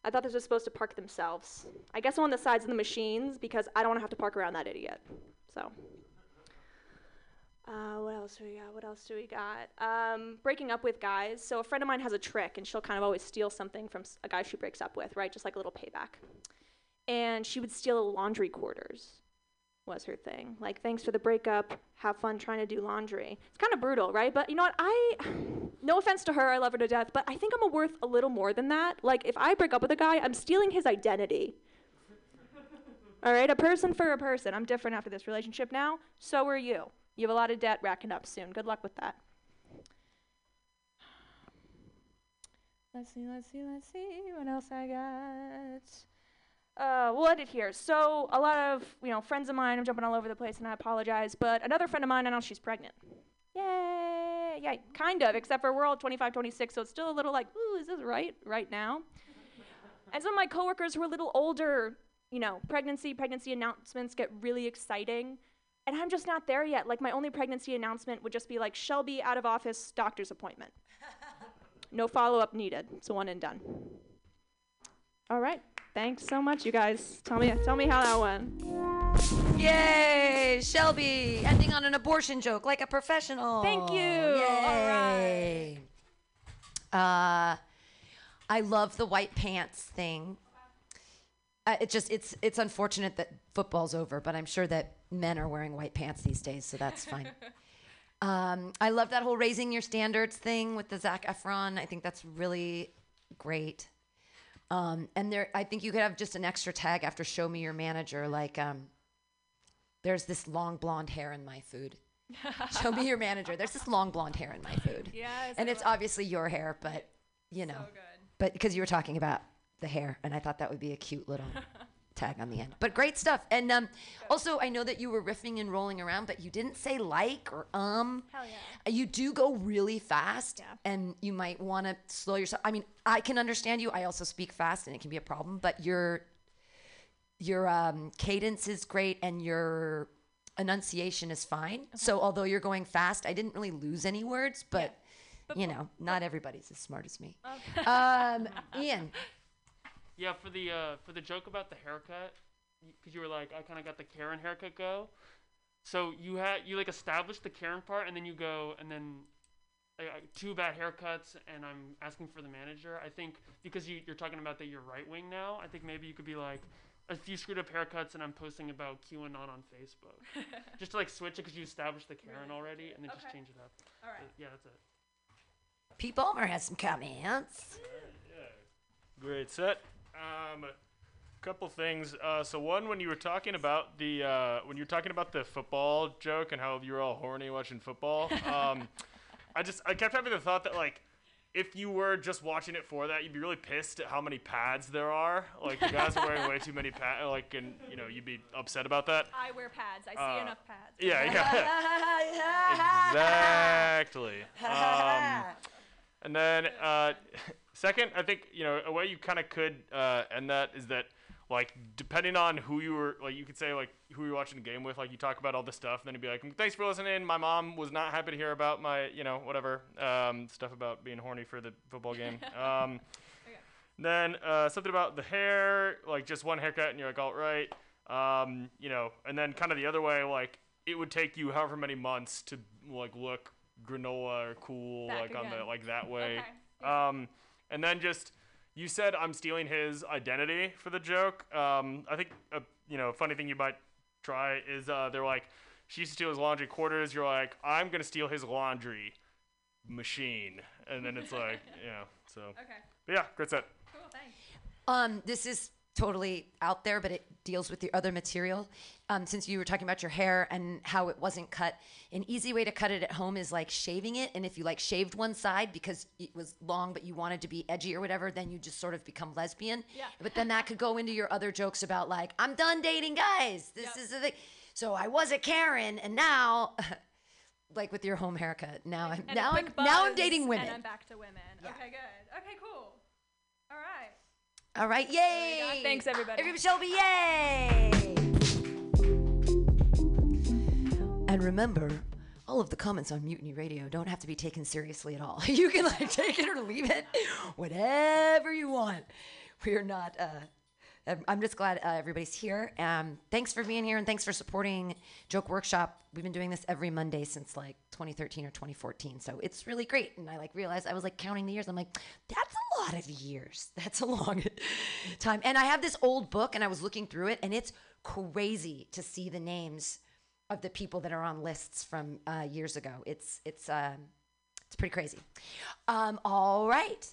I thought this was supposed to park themselves. I guess I'm on the sides of the machines because I don't want to have to park around that idiot. So, uh, what else do we got? What else do we got? Um, breaking up with guys. So a friend of mine has a trick, and she'll kind of always steal something from a guy she breaks up with, right? Just like a little payback. And she would steal laundry quarters was her thing. Like, thanks for the breakup. Have fun trying to do laundry. It's kind of brutal, right? But you know what? I, no offense to her, I love her to death, but I think I'm worth a little more than that. Like, if I break up with a guy, I'm stealing his identity. All right, a person for a person. I'm different after this relationship now. So are you. You have a lot of debt racking up soon. Good luck with that. Let's see, let's see, let's see what else I got uh, we'll end it here. So a lot of you know friends of mine. I'm jumping all over the place, and I apologize. But another friend of mine, I know she's pregnant. Yay! yay, yay. Kind of, except for we're all 25, 26, so it's still a little like, ooh, is this right right now? and some of my coworkers who are a little older, you know, pregnancy, pregnancy announcements get really exciting. And I'm just not there yet. Like, my only pregnancy announcement would just be like, Shelby out of office, doctor's appointment. no follow up needed. It's one and done. All right. Thanks so much, you guys. Tell me, tell me how that went. Yay, Shelby, ending on an abortion joke like a professional. Thank you. Yay. Uh, I love the white pants thing. Uh, it just it's it's unfortunate that football's over, but I'm sure that men are wearing white pants these days, so that's fine. um, I love that whole raising your standards thing with the Zac Efron. I think that's really great. Um, and there, I think you could have just an extra tag after "Show me your manager," like um, "There's this long blonde hair in my food." Show me your manager. There's this long blonde hair in my food. Yes, and it's obviously your hair, but you know, good. but because you were talking about the hair, and I thought that would be a cute little tag on the end. But great stuff. And um, also, I know that you were riffing and rolling around, but you didn't say like or um. Hell yeah. You do go really fast, Yeah. and you might want to slow yourself. I mean, I can understand you. I also speak fast, and it can be a problem. But your your um, cadence is great, and your enunciation is fine. So although you're going fast, I didn't really lose any words, but. you know, not everybody's as smart as me. Um, Ian, Yeah, for the uh, for the joke about the haircut, because you were like, I kind of got the Karen haircut go. So you had you like established the Karen part, and then you go, and then uh, two bad haircuts, and I'm asking for the manager. I think because you, you're talking about that you're right wing now. I think maybe you could be like. A few screwed up haircuts, and I'm posting about QAnon on Facebook, just to like switch it because you established the Karen already, and then just change it up. All right. Yeah, that's it. Pete Ballmer has some comments. Great set. Um, couple things. Uh, so one, when you were talking about the uh, when you were talking about the football joke and how you were all horny watching football, um, I just I kept having the thought that like. If you were just watching it for that, you'd be really pissed at how many pads there are. Like the guys are wearing way too many pads. Like, and you know, you'd be upset about that. I wear pads. I see Uh, enough pads. Yeah, yeah. exactly. Um, and then uh, second, I think you know a way you kind of could uh, end that is that like depending on who you were like you could say like who you're watching the game with like you talk about all this stuff and then you'd be like thanks for listening. My mom was not happy to hear about my you know whatever um, stuff about being horny for the football game. Um, then uh, something about the hair like just one haircut and you're like all right. Um, you know and then kind of the other way like it would take you however many months to like look granola or cool Back like on the like that way. Okay, um, and then just you said I'm stealing his identity for the joke. Um, I think a you know funny thing you might try is uh, they're like she used to steal his laundry quarters. You're like I'm gonna steal his laundry machine, and then it's like yeah. So Okay. but yeah, great set. Cool. Thanks. Um, this is totally out there, but it deals with the other material. Um, since you were talking about your hair and how it wasn't cut, an easy way to cut it at home is like shaving it. And if you like shaved one side because it was long, but you wanted to be edgy or whatever, then you just sort of become lesbian. Yeah. But then that could go into your other jokes about like, I'm done dating guys. This Yep. is the thing. So I was a Karen, and now. Like with your home haircut, now I'm And now I'm quick now I'm buzz, dating women. And I'm back to women. Okay, good. Okay, cool. All right. All right, yay! Thanks, everybody. Everybody, Shelby, yay! And remember, all of the comments on Mutiny Radio don't have to be taken seriously at all. you can like take it or leave it, whatever you want. We're not. Uh, I'm- I'm just glad uh, everybody's here. Um, thanks for being here and thanks for supporting Joke Workshop. We've been doing this every Monday since like 2013 or 2014, so it's really great. And I like realized I was like counting the years. I'm like, that's a lot of years. That's a long time. And I have this old book, and I was looking through it, and it's crazy to see the names of the people that are on lists from uh, years ago. It's it's um, it's pretty crazy. Um, all right.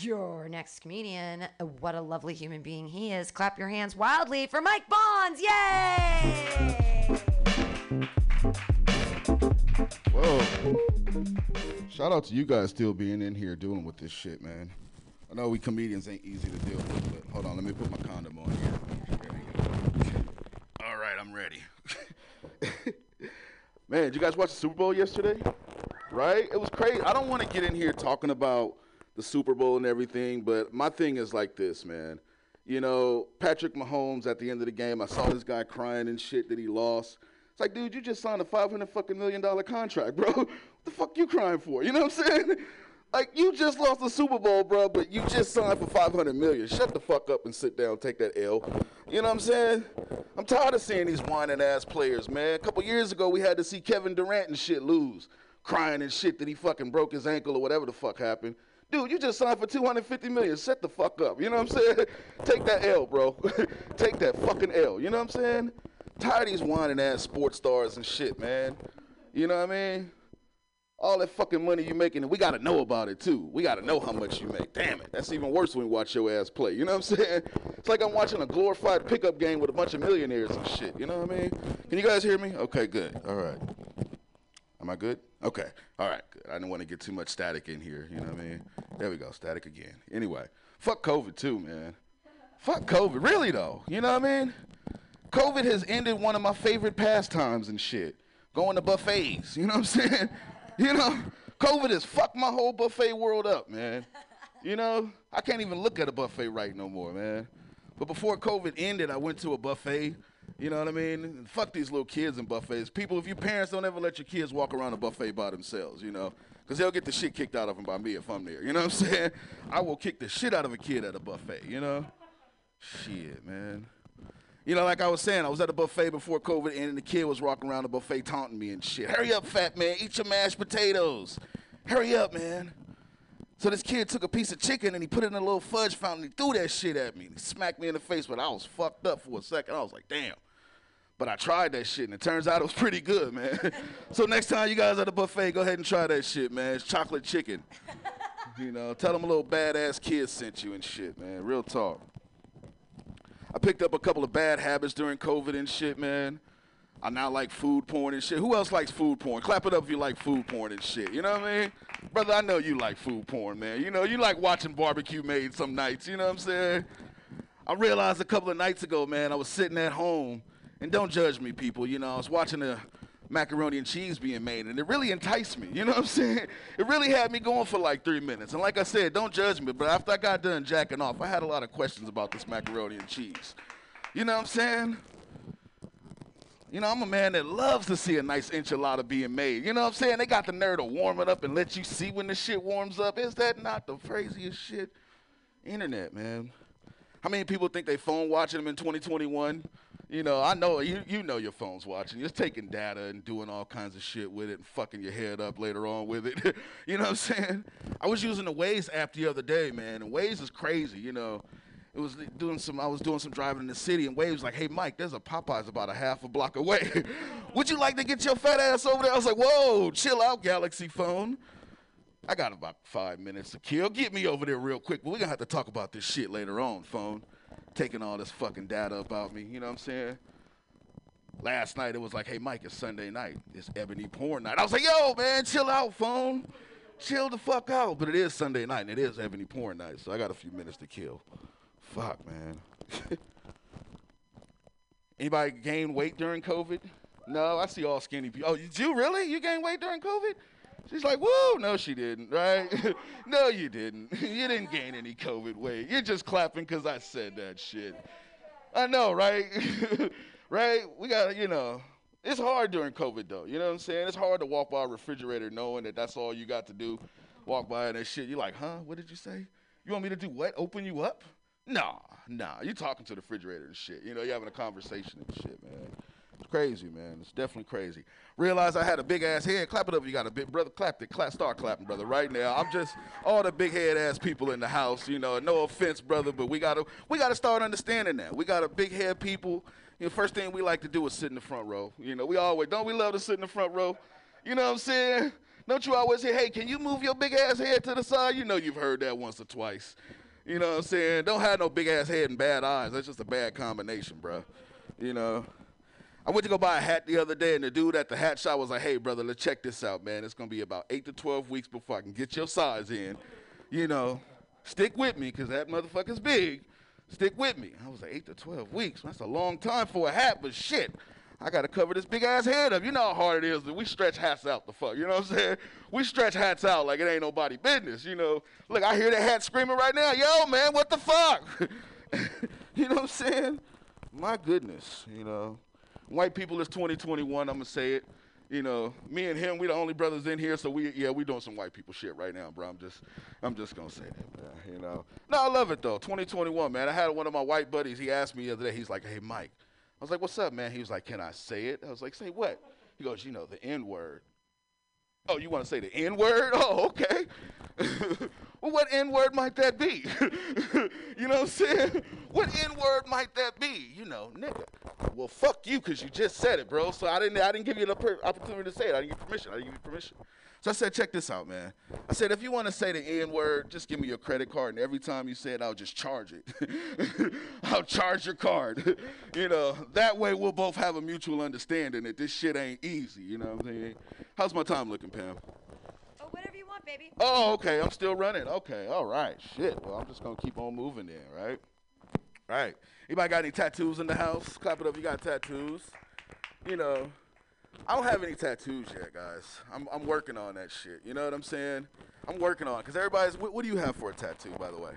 Your next comedian, what a lovely human being he is. Clap your hands wildly for Mike Bonds. Yay! Whoa. Shout out to you guys still being in here dealing with this shit, man. I know we comedians ain't easy to deal with, but hold on, let me put my condom on here. All right, I'm ready. man, did you guys watch the Super Bowl yesterday? right? It was crazy. I don't want to get in here talking about the Super Bowl and everything, but my thing is like this, man. You know, Patrick Mahomes at the end of the game, I saw this guy crying and shit that he lost. It's like, dude, you just signed a 500 fucking million dollar contract, bro. What the fuck you crying for? You know what I'm saying? Like, you just lost the Super Bowl, bro, but you just signed for 500 million. Shut the fuck up and sit down, take that L. You know what I'm saying? I'm tired of seeing these whining ass players, man. A couple years ago, we had to see Kevin Durant and shit lose, crying and shit that he fucking broke his ankle or whatever the fuck happened. Dude, you just signed for 250 million. Shut the fuck up. You know what I'm saying? Take that L, bro. take that fucking L. You know what I'm saying? Tired of these whining ass sports stars and shit, man. You know what I mean? All that fucking money you making, and we gotta know about it too. We gotta know how much you make. Damn it, that's even worse when we watch your ass play. You know what I'm saying? It's like I'm watching a glorified pickup game with a bunch of millionaires and shit. You know what I mean? Can you guys hear me? Okay, good. All right. Am I good? Okay. All right. Good. I didn't want to get too much static in here. You know what I mean? There we go. Static again. Anyway, fuck COVID too, man. Fuck COVID. Really though. You know what I mean? COVID has ended one of my favorite pastimes and shit. Going to buffets. You know what I'm saying? You know, COVID has fucked my whole buffet world up, man. You know, I can't even look at a buffet right no more, man. But before COVID ended, I went to a buffet. You know what I mean? Fuck these little kids in buffets. People, if you parents don't ever let your kids walk around a buffet by themselves, you know, because they'll get the shit kicked out of them by me if I'm there. You know what I'm saying? I will kick the shit out of a kid at a buffet, you know? Shit, man. You know, like I was saying, I was at a buffet before COVID ended, and the kid was walking around the buffet taunting me and shit. Hurry up, fat man, eat your mashed potatoes. Hurry up, man. So this kid took a piece of chicken and he put it in a little fudge fountain. He threw that shit at me. He smacked me in the face, but I was fucked up for a second. I was like, damn. But I tried that shit, and it turns out it was pretty good, man. so next time you guys at the buffet, go ahead and try that shit, man. It's chocolate chicken. you know, tell them a little badass kid sent you and shit, man. Real talk. I picked up a couple of bad habits during COVID and shit, man. I now like food porn and shit. Who else likes food porn? Clap it up if you like food porn and shit. You know what I mean? Brother, I know you like food porn, man. You know, you like watching barbecue made some nights. You know what I'm saying? I realized a couple of nights ago, man, I was sitting at home, and don't judge me, people. You know, I was watching the macaroni and cheese being made, and it really enticed me. You know what I'm saying? It really had me going for like three minutes. And like I said, don't judge me, but after I got done jacking off, I had a lot of questions about this macaroni and cheese. You know what I'm saying? You know, I'm a man that loves to see a nice enchilada being made. You know what I'm saying? They got the nerve to warm it up and let you see when the shit warms up. Is that not the craziest shit? Internet, man. How many people think they phone watching them in 2021? You know, I know you you know your phone's watching. You're taking data and doing all kinds of shit with it and fucking your head up later on with it. you know what I'm saying? I was using the Waze app the other day, man, and Waze is crazy, you know. It was doing some I was doing some driving in the city and Waze was like, "Hey Mike, there's a Popeyes about a half a block away. Would you like to get your fat ass over there?" I was like, "Whoa, chill out, Galaxy phone." I got about five minutes to kill. Get me over there real quick. But we're gonna have to talk about this shit later on, phone. Taking all this fucking data about me, you know what I'm saying? Last night it was like, hey Mike, it's Sunday night. It's ebony porn night. I was like, yo, man, chill out, phone. Chill the fuck out. But it is Sunday night and it is ebony porn night, so I got a few minutes to kill. Fuck, man. Anybody gain weight during COVID? No, I see all skinny people. Oh, did you really? You gained weight during COVID? She's like, woo, no, she didn't, right? no, you didn't. you didn't gain any COVID weight. You're just clapping because I said that shit. I know, right? right? We got you know, it's hard during COVID, though. You know what I'm saying? It's hard to walk by a refrigerator knowing that that's all you got to do. Walk by and that shit. You're like, huh? What did you say? You want me to do what? Open you up? Nah, nah. You talking to the refrigerator and shit. You know, you're having a conversation and shit, man. It's crazy, man. It's definitely crazy. Realize I had a big ass head. Clap it up you got a big brother. Clap it. Clap, start clapping, brother, right now. I'm just all the big head ass people in the house. You know, no offense, brother, but we gotta we gotta start understanding that. We got a big head people. You know, first thing we like to do is sit in the front row. You know, we always don't we love to sit in the front row. You know what I'm saying? Don't you always say, hey, can you move your big ass head to the side? You know you've heard that once or twice. You know what I'm saying? Don't have no big ass head and bad eyes. That's just a bad combination, bro. You know. I went to go buy a hat the other day, and the dude at the hat shop was like, "Hey, brother, let's check this out, man. It's gonna be about eight to twelve weeks before I can get your size in. You know, stick with me, cause that motherfucker's big. Stick with me." I was like, eight to twelve weeks. That's a long time for a hat, but shit, I gotta cover this big ass head up. You know how hard it is. We stretch hats out the fuck. You know what I'm saying? We stretch hats out like it ain't nobody business. You know. Look, I hear that hat screaming right now. Yo, man, what the fuck? you know what I'm saying? My goodness. You know, white people is 2021. I'm gonna say it. You know, me and him, we the only brothers in here, so we yeah, we doing some white people shit right now, bro. I'm just I'm just gonna say that, man. You know. No, I love it though. 2021, man. I had one of my white buddies, he asked me the other day, he's like, Hey Mike. I was like, What's up, man? He was like, Can I say it? I was like, Say what? He goes, You know, the N-word. Oh, you want to say the N word? Oh, okay. what N word might that be? you know what I'm saying? What N word might that be? You know, nigga. Well, fuck you, cause you just said it, bro. So I didn't, I didn't give you the opportunity to say it. I didn't give you permission. I didn't give you permission. So I said, check this out, man. I said, if you want to say the N word, just give me your credit card, and every time you say it, I'll just charge it. I'll charge your card. you know, that way we'll both have a mutual understanding that this shit ain't easy. You know what I'm saying? How's my time looking, Pam? Oh, whatever you want, baby. Oh, okay. I'm still running. Okay. All right. Shit. Well, I'm just gonna keep on moving then, right? Right. Anybody got any tattoos in the house? Clap it up. You got tattoos? You know, I don't have any tattoos yet, guys. I'm I'm working on that shit. You know what I'm saying? I'm working on it. Cause everybody's. What, what do you have for a tattoo, by the way?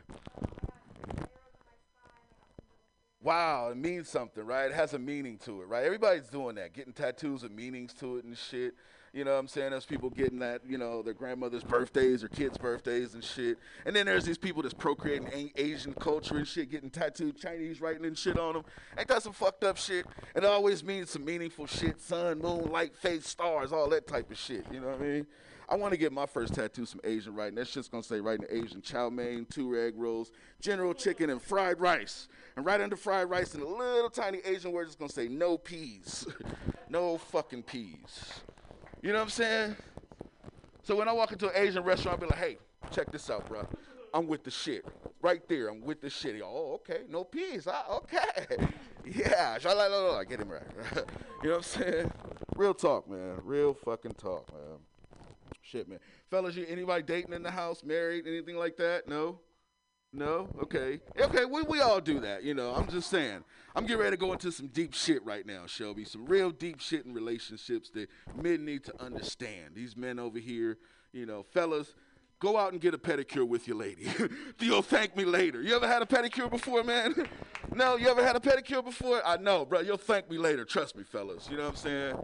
Wow, it means something, right? It has a meaning to it, right? Everybody's doing that, getting tattoos with meanings to it and shit. You know what I'm saying? There's people getting that, you know, their grandmother's birthdays or kids' birthdays and shit. And then there's these people that's procreating Asian culture and shit, getting tattooed Chinese writing and shit on them. Ain't that some fucked up shit? It always means some meaningful shit sun, moon, light, face, stars, all that type of shit. You know what I mean? I want to get my first tattoo some Asian writing. That's just gonna say writing Asian chow mein, two egg rolls, general chicken, and fried rice. And right under fried rice, in a little tiny Asian word, it's gonna say no peas, no fucking peas. You know what I'm saying? So when I walk into an Asian restaurant, I'll be like, hey, check this out, bro. I'm with the shit. Right there, I'm with the shit. Oh, okay, no peas. Ah, okay. Yeah, sha-la-la-la. get him right. you know what I'm saying? Real talk, man. Real fucking talk, man. Shit, man. Fellas, you anybody dating in the house, married, anything like that? No? No? Okay. Okay, we, we all do that, you know. I'm just saying. I'm getting ready to go into some deep shit right now, Shelby. Some real deep shit in relationships that men need to understand. These men over here, you know, fellas, go out and get a pedicure with your lady. You'll thank me later. You ever had a pedicure before, man? no, you ever had a pedicure before? I know, bro. You'll thank me later. Trust me, fellas. You know what I'm saying?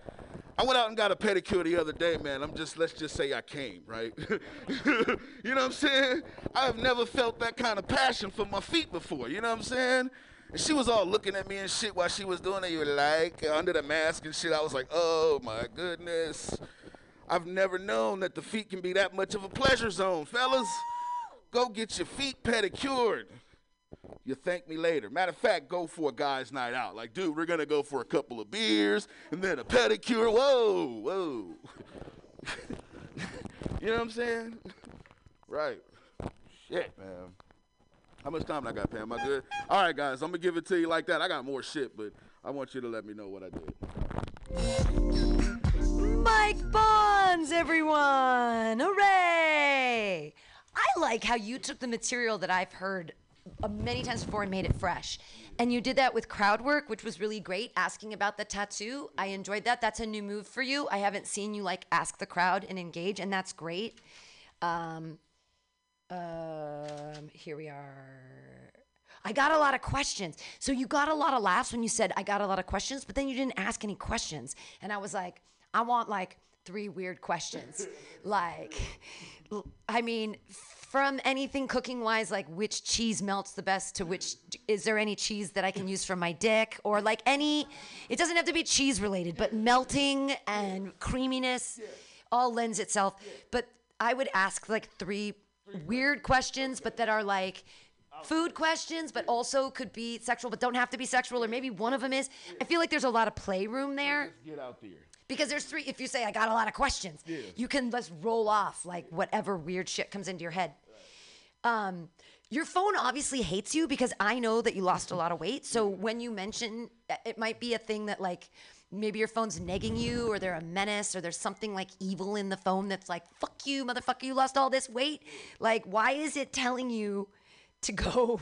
I went out and got a pedicure the other day, man. I'm just let's just say I came, right? you know what I'm saying? I've never felt that kind of passion for my feet before. You know what I'm saying? And she was all looking at me and shit while she was doing it. You like under the mask and shit. I was like, oh my goodness. I've never known that the feet can be that much of a pleasure zone, fellas. Go get your feet pedicured. You thank me later. Matter of fact, go for a guy's night out. Like, dude, we're gonna go for a couple of beers and then a pedicure. Whoa, whoa. you know what I'm saying? Right. Shit, man. How much time I got, Pam? Am I good? All right, guys, I'm gonna give it to you like that. I got more shit, but I want you to let me know what I did. Mike Everyone! Hooray! I like how you took the material that I've heard uh, many times before and made it fresh. And you did that with crowd work, which was really great, asking about the tattoo. I enjoyed that. That's a new move for you. I haven't seen you like ask the crowd and engage, and that's great. Um, um, here we are. I got a lot of questions. So you got a lot of laughs when you said I got a lot of questions, but then you didn't ask any questions. And I was like, I want like three weird questions. like, I mean, from anything cooking wise, like which cheese melts the best to which, is there any cheese that I can use for my dick? Or like any, it doesn't have to be cheese related, but melting and creaminess all lends itself. But I would ask like three weird questions, but that are like food questions, but also could be sexual, but don't have to be sexual, or maybe one of them is. I feel like there's a lot of playroom there Get out there. Because there's three. If you say I got a lot of questions, you can just roll off like whatever weird shit comes into your head. Um, your phone obviously hates you because I know that you lost a lot of weight. So when you mention, it might be a thing that like maybe your phone's negging you, or they're a menace, or there's something like evil in the phone that's like, "Fuck you, motherfucker! You lost all this weight." Like, why is it telling you? To go.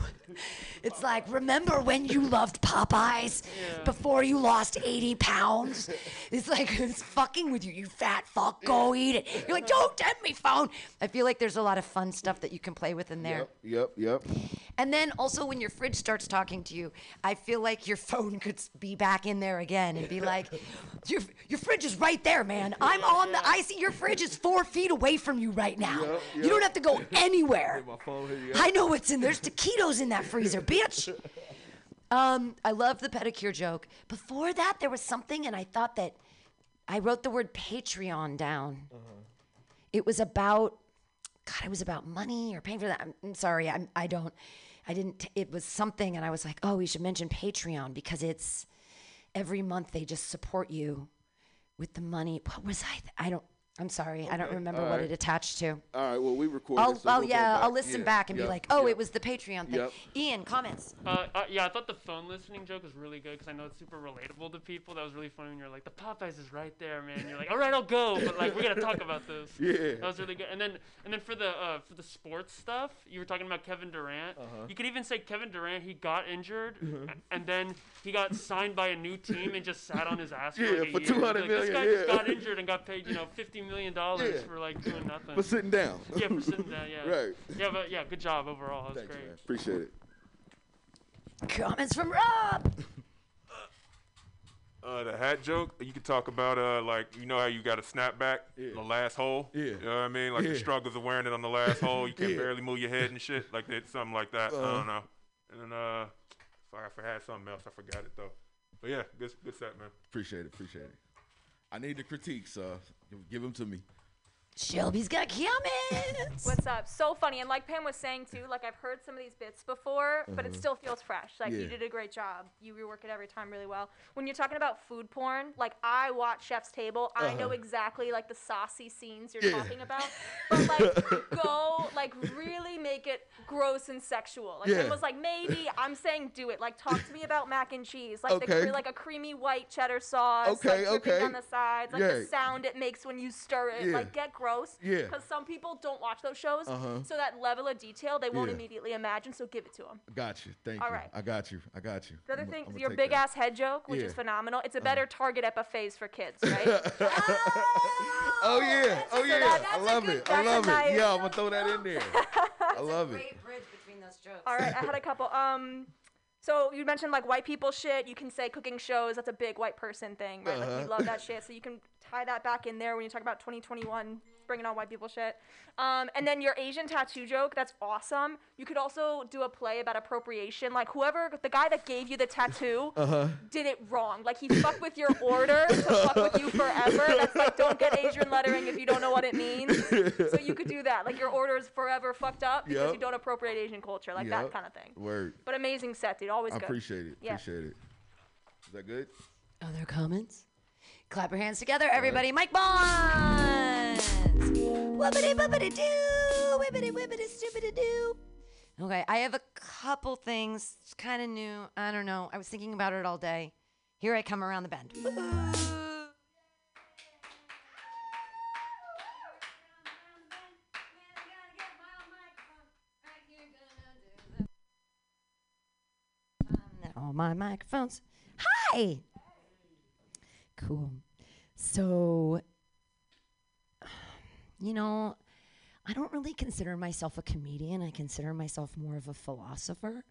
It's like, remember when you loved Popeyes before you lost 80 pounds? It's like, it's fucking with you, you fat fuck. Go eat it. You're like, don't tempt me, phone. I feel like there's a lot of fun stuff that you can play with in there. Yep, yep, yep. And then also when your fridge starts talking to you, I feel like your phone could be back in there again and be like, your, your fridge is right there, man. I'm on the, I see your fridge is four feet away from you right now. Yep, You don't have to go anywhere. Phone yep. I know what's in there. There's taquitos in that freezer, bitch. Um, I love the pedicure joke. Before that, there was something, and I thought that I wrote the word Patreon down. It was about, God, it was about money or paying for that. I'm, I'm sorry, I'm, I don't, I didn't. It was something, and I was like, oh, we should mention Patreon because it's every month they just support you with the money. What was I? I don't. I'm sorry, I don't Okay, remember all what right. it attached to. All right, well, we recorded. I'll, so I'll we'll go yeah, I'll back. listen Yeah, back and yep, be like, oh, yep. it was the Patreon thing. Yep. Ian, comments. Uh, uh, yeah, I thought the phone listening joke was really good because I know it's super relatable to people. That was really funny when you're like, the Popeyes is right there, man. You're like, all right, I'll go, but like, we gotta talk about this. Yeah. That was really good. And then, and then for the uh, for the sports stuff, you were talking about Kevin Durant. Uh-huh. You could even say Kevin Durant, he got injured, Mhm. a- and then he got signed by a new team and just sat on his ass for Yeah, like a for year. 200 like, This million, guy just yeah. got injured and got paid, you know, fifty million dollars Yeah. for like doing nothing. For sitting down. Yeah, for sitting down. Yeah. Right. Yeah, but yeah, good job overall. That was great. Appreciate it. Comments from Rob. Uh, the hat joke, you could talk about, uh, like, you know how you got a snapback, in the last hole? Yeah. You know what I mean? Like Yeah. the struggles of wearing it on the last hole. You can Yeah. barely move your head and shit. Like that, something like that. I Uh-huh. don't know. And then, uh, if I, if I had something else, I forgot it though. But yeah, good, good set, man. Appreciate it. Appreciate it. I need the critiques. Give, give them to me. Shelby's got comments. What's up? So funny. And like Pam was saying too, like I've heard some of these bits before, but it Mhm. still feels fresh. Like you did a great job. You rework it every time really well. When you're talking about food porn, like I watch Chef's Table. I know Uh-huh. exactly like the saucy scenes you're Yeah. talking about. But like go like really make it gross and sexual. Like Yeah. Pam was like, maybe I'm saying do it. Like talk to me about mac and cheese. Like the Okay. cre- like a creamy white cheddar sauce. Okay, like okay. down the sides. Like Yeah. the sound it makes when you stir it. Yeah. Like get gross. Yeah. Because some people don't watch those shows, Uh-huh. so that level of detail they won't Yeah. immediately imagine. So give it to them. Got you. Thank All you. right. I got you. I got you. The other I'ma- thing, I'ma your big that. ass head joke, which is phenomenal. It's a Uh-huh. better target at buffets for kids, right? Oh yeah. Oh so yeah. that- I love it. I love nice- it. Yeah, I'm gonna throw that in there. I love it. Great bridge between those jokes. All right, I had a couple. Um, so you mentioned like white people shit. You can say cooking shows. That's a big white person thing, right? Like we Uh-huh. love that shit. So you can tie that back in there when you talk about 2021, bringing on white people shit. Um, and then your Asian tattoo joke. That's awesome. You could also do a play about appropriation. Like whoever, the guy that gave you the tattoo. Uh-huh. Did it wrong. Like he fucked with your order to fuck with you forever. That's like don't get Asian lettering if you don't know what it means. So you could do that. Like your order is forever fucked up because Yep. you don't appropriate Asian culture. Like that kind of thing. Word. But amazing set, dude. Always I good. appreciate it. Yeah. Appreciate it. Is that good? Other comments? Clap your hands together, everybody. Mike Bonds. Whippity whippity doo, whippity whippity stupidity doo. Okay, I have a couple things. It's kind of new. I don't know. I was thinking about it all day. Here I come around the bend. All my microphones. Hi. Cool. So, you know, I don't really consider myself a comedian. I consider myself more of a philosopher.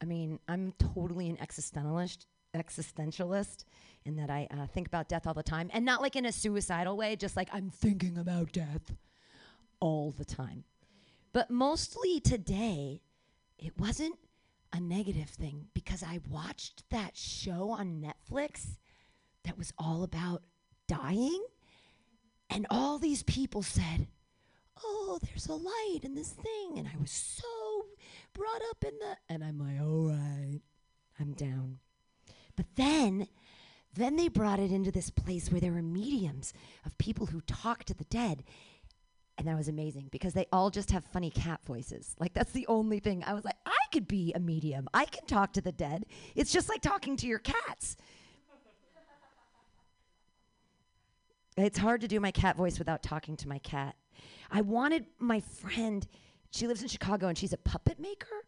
I mean, I'm totally an existentialist, existentialist in that I uh, think about death all the time, and not like in a suicidal way, just like I'm thinking about death all the time. But mostly today, it wasn't a negative thing because I watched that show on Netflix that was all about dying, and all these people said, Oh, there's a light in this thing. And I was so brought up in the. And I'm like, All right, I'm down. But then, then they brought it into this place where there were mediums of people who talk to the dead. And that was amazing because they all just have funny cat voices. Like, that's the only thing. I was like, I could be a medium. I can talk to the dead. It's just like talking to your cats. It's hard to do my cat voice without talking to my cat. I wanted my friend she lives in Chicago and she's a puppet maker.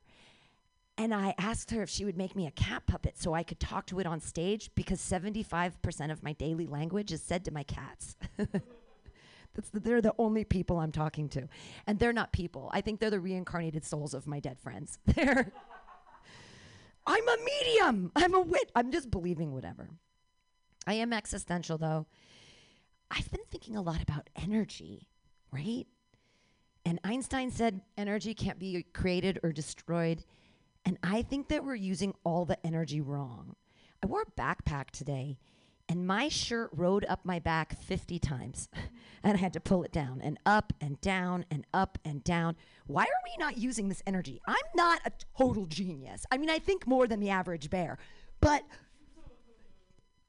And I asked her if she would make me a cat puppet so I could talk to it on stage because 75% of my daily language is said to my cats. The, they're the only people I'm talking to. And they're not people. I think they're the reincarnated souls of my dead friends. They're I'm a medium. I'm a wit. I'm just believing whatever. I am existential though. I've been thinking a lot about energy, right? And Einstein said energy can't be created or destroyed. And I think that we're using all the energy wrong. I wore a backpack today, and my shirt rode up my back 50 times. and I had to pull it down and up and down and up and down. Why are we not using this energy? I'm not a total genius. I mean, I think more than the average bear. But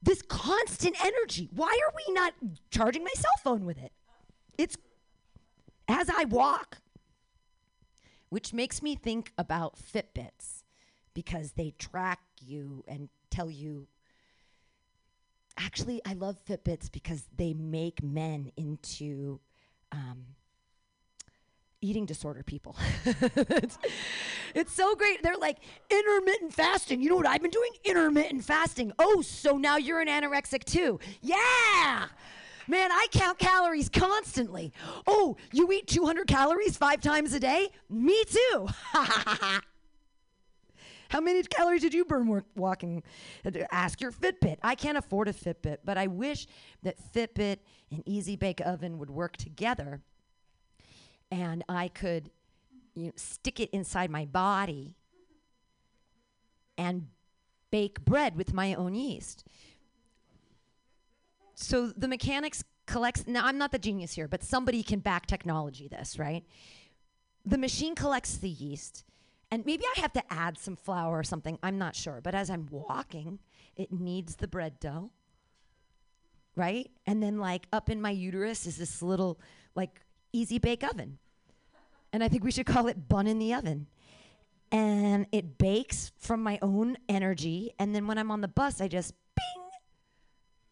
this constant energy, why are we not charging my cell phone with it? It's as I walk, which makes me think about Fitbits because they track you and tell you. Actually, I love Fitbits because they make men into um, eating disorder people. it's, it's so great. They're like intermittent fasting. You know what I've been doing? Intermittent fasting. Oh, so now you're an anorexic too. Yeah. Man, I count calories constantly. Oh, you eat 200 calories five times a day? Me too. How many calories did you burn walking? Ask your Fitbit. I can't afford a Fitbit, but I wish that Fitbit and Easy Bake Oven would work together and I could you know, stick it inside my body and bake bread with my own yeast. So the mechanics collects now I'm not the genius here, but somebody can back technology this, right? The machine collects the yeast and maybe I have to add some flour or something, I'm not sure, but as I'm walking, it needs the bread dough. Right? And then like up in my uterus is this little like easy bake oven. And I think we should call it bun in the oven. And it bakes from my own energy. And then when I'm on the bus, I just bing,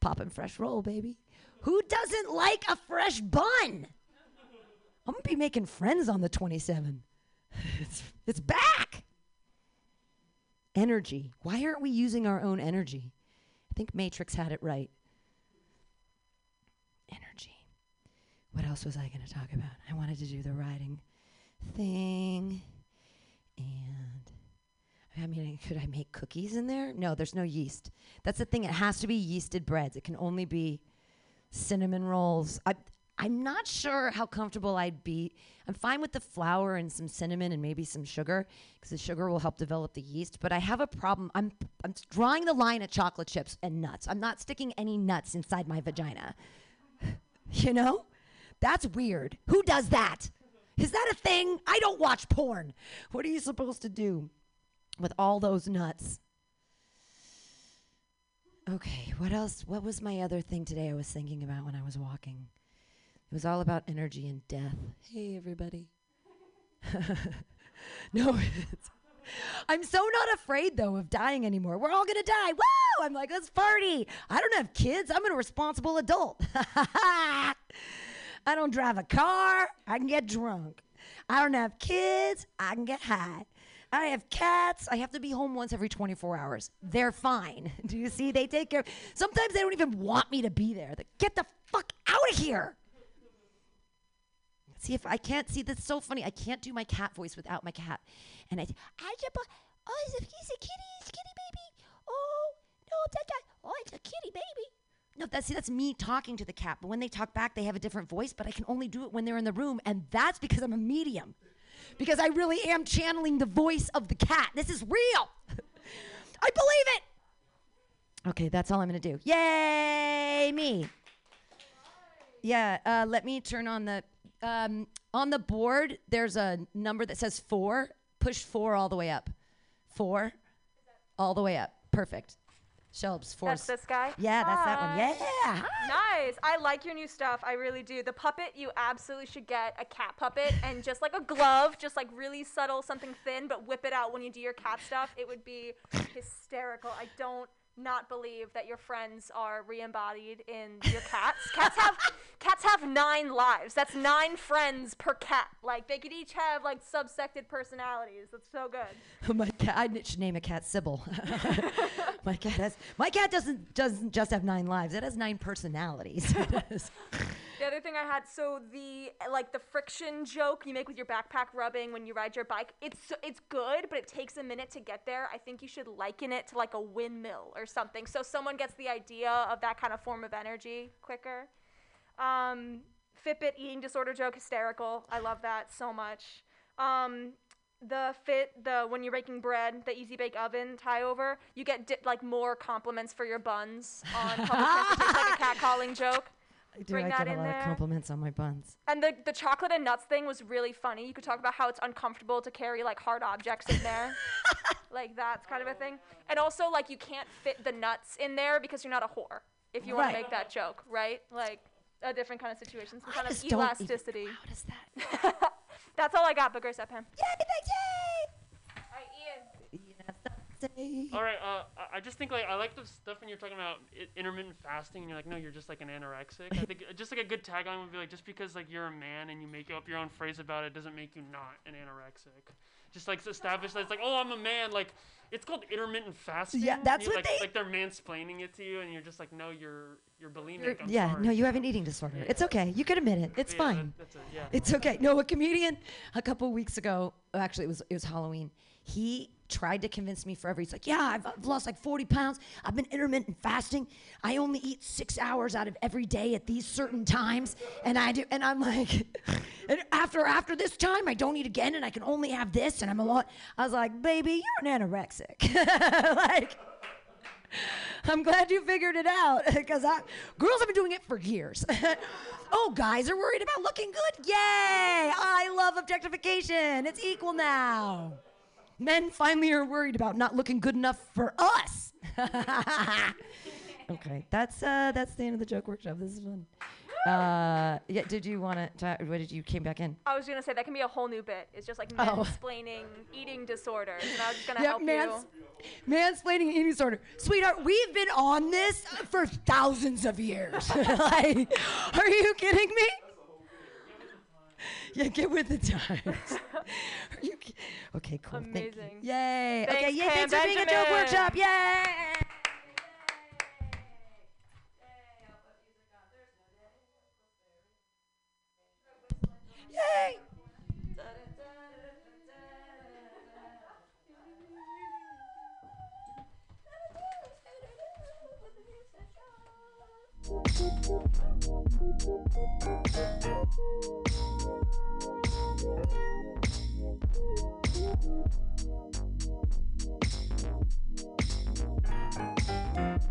popping fresh roll, baby. Who doesn't like a fresh bun? I'm gonna be making friends on the 27. it's, it's back. Energy. Why aren't we using our own energy? I think Matrix had it right. Energy. What else was I going to talk about? I wanted to do the writing thing. And I mean, could I make cookies in there? No, there's no yeast. That's the thing. It has to be yeasted breads. It can only be cinnamon rolls. I, I'm not sure how comfortable I'd be. I'm fine with the flour and some cinnamon and maybe some sugar because the sugar will help develop the yeast. But I have a problem. I'm, I'm drawing the line at chocolate chips and nuts. I'm not sticking any nuts inside my vagina. you know? That's weird. Who does that? Is that a thing? I don't watch porn. What are you supposed to do with all those nuts? Okay, what else? What was my other thing today I was thinking about when I was walking? It was all about energy and death. Hey, everybody. no, I'm so not afraid though of dying anymore. We're all gonna die. Woo! I'm like, let's party. I don't have kids. I'm a responsible adult. I don't drive a car. I can get drunk. I don't have kids. I can get high. I have cats. I have to be home once every 24 hours. They're fine. Do you see? They take care. Sometimes they don't even want me to be there. They, get the fuck out of here. See if I can't see. That's so funny. I can't do my cat voice without my cat. And I, I just, oh, he's a, he's a kitty, he's a kitty baby. Oh no, that guy. Oh, it's a kitty baby. No, that's see, that's me talking to the cat. But when they talk back, they have a different voice. But I can only do it when they're in the room, and that's because I'm a medium. Because I really am channeling the voice of the cat. This is real. I believe it. Okay, that's all I'm gonna do. Yay, me. Yeah, uh, let me turn on the um, on the board. There's a number that says four. Push four all the way up. Four, all the way up. Perfect. Shelbs, four. That's this guy? Yeah, that's that one. Hi. Yeah. Nice. I like your new stuff. I really do. The puppet, you absolutely should get a cat puppet and just like a glove, just like really subtle, something thin, but whip it out when you do your cat stuff. It would be hysterical. I don't not believe that your friends are re-embodied in your cats. cats have cats have nine lives. That's nine friends per cat. Like they could each have like subsected personalities. That's so good. my cat, I should name a cat Sybil. my cat has. My cat doesn't doesn't just have nine lives. It has nine personalities. The other thing I had, so the like the friction joke you make with your backpack rubbing when you ride your bike, it's it's good, but it takes a minute to get there. I think you should liken it to like a windmill or something, so someone gets the idea of that kind of form of energy quicker. Um, Fitbit eating disorder joke, hysterical. I love that so much. Um, the fit, the when you're baking bread, the easy bake oven tie over, you get di- like more compliments for your buns on public transportation, like a cat calling joke. I do. Bring I that get a lot there. of compliments on my buns. And the, the chocolate and nuts thing was really funny. You could talk about how it's uncomfortable to carry like hard objects in there. like that's kind of a thing. And also like you can't fit the nuts in there because you're not a whore. If you want to make that joke, right? Like a different kind of situation, some kind of don't even- elasticity. How does that? That's all I got, but Grace up him. All right. Uh, I- just think like I like the stuff when you're talking about intermittent fasting, and you're like, no, you're just like an anorexic. I think uh, just like a good tagline would be like, just because like you're a man and you make up your own phrase about it doesn't make you not an anorexic. Just like establish that it's like, oh, I'm a man. Like it's called intermittent fasting. Yeah, that's what like, they- like they're mansplaining it to you, and you're just like, no, you're you're bulimic. You're- yeah, sorry. no, you have an eating disorder. It's okay. You can admit it. It's Yeah, fine. that- that's it, yeah. It's okay. No, a comedian a couple weeks ago, actually it was it was Halloween. He tried to convince me forever. He's like, "Yeah, I've, I've lost like 40 pounds. I've been intermittent fasting. I only eat 6 hours out of every day at these certain times." And I do and I'm like and after after this time I don't eat again and I can only have this and I'm a lot I was like, "Baby, you're an anorexic." like I'm glad you figured it out because I girls have been doing it for years. oh, guys are worried about looking good. Yay! I love objectification. It's equal now. Men finally are worried about not looking good enough for us. okay, that's uh, that's the end of the joke workshop. This is fun. Uh, yeah, did you want to? What did you came back in? I was gonna say that can be a whole new bit. It's just like Oh. mansplaining eating disorders, and I was just gonna Yeah, help mans- you. Mansplaining eating disorder. Sweetheart, we've been on this for thousands of years. like, are you kidding me? Yeah, get with the times. Are you okay, cool. Thank you. Amazing. Yay. okay, Thanks, yay, Cam thanks for being a dope Benjamin. workshop. Yay. Yay. Thank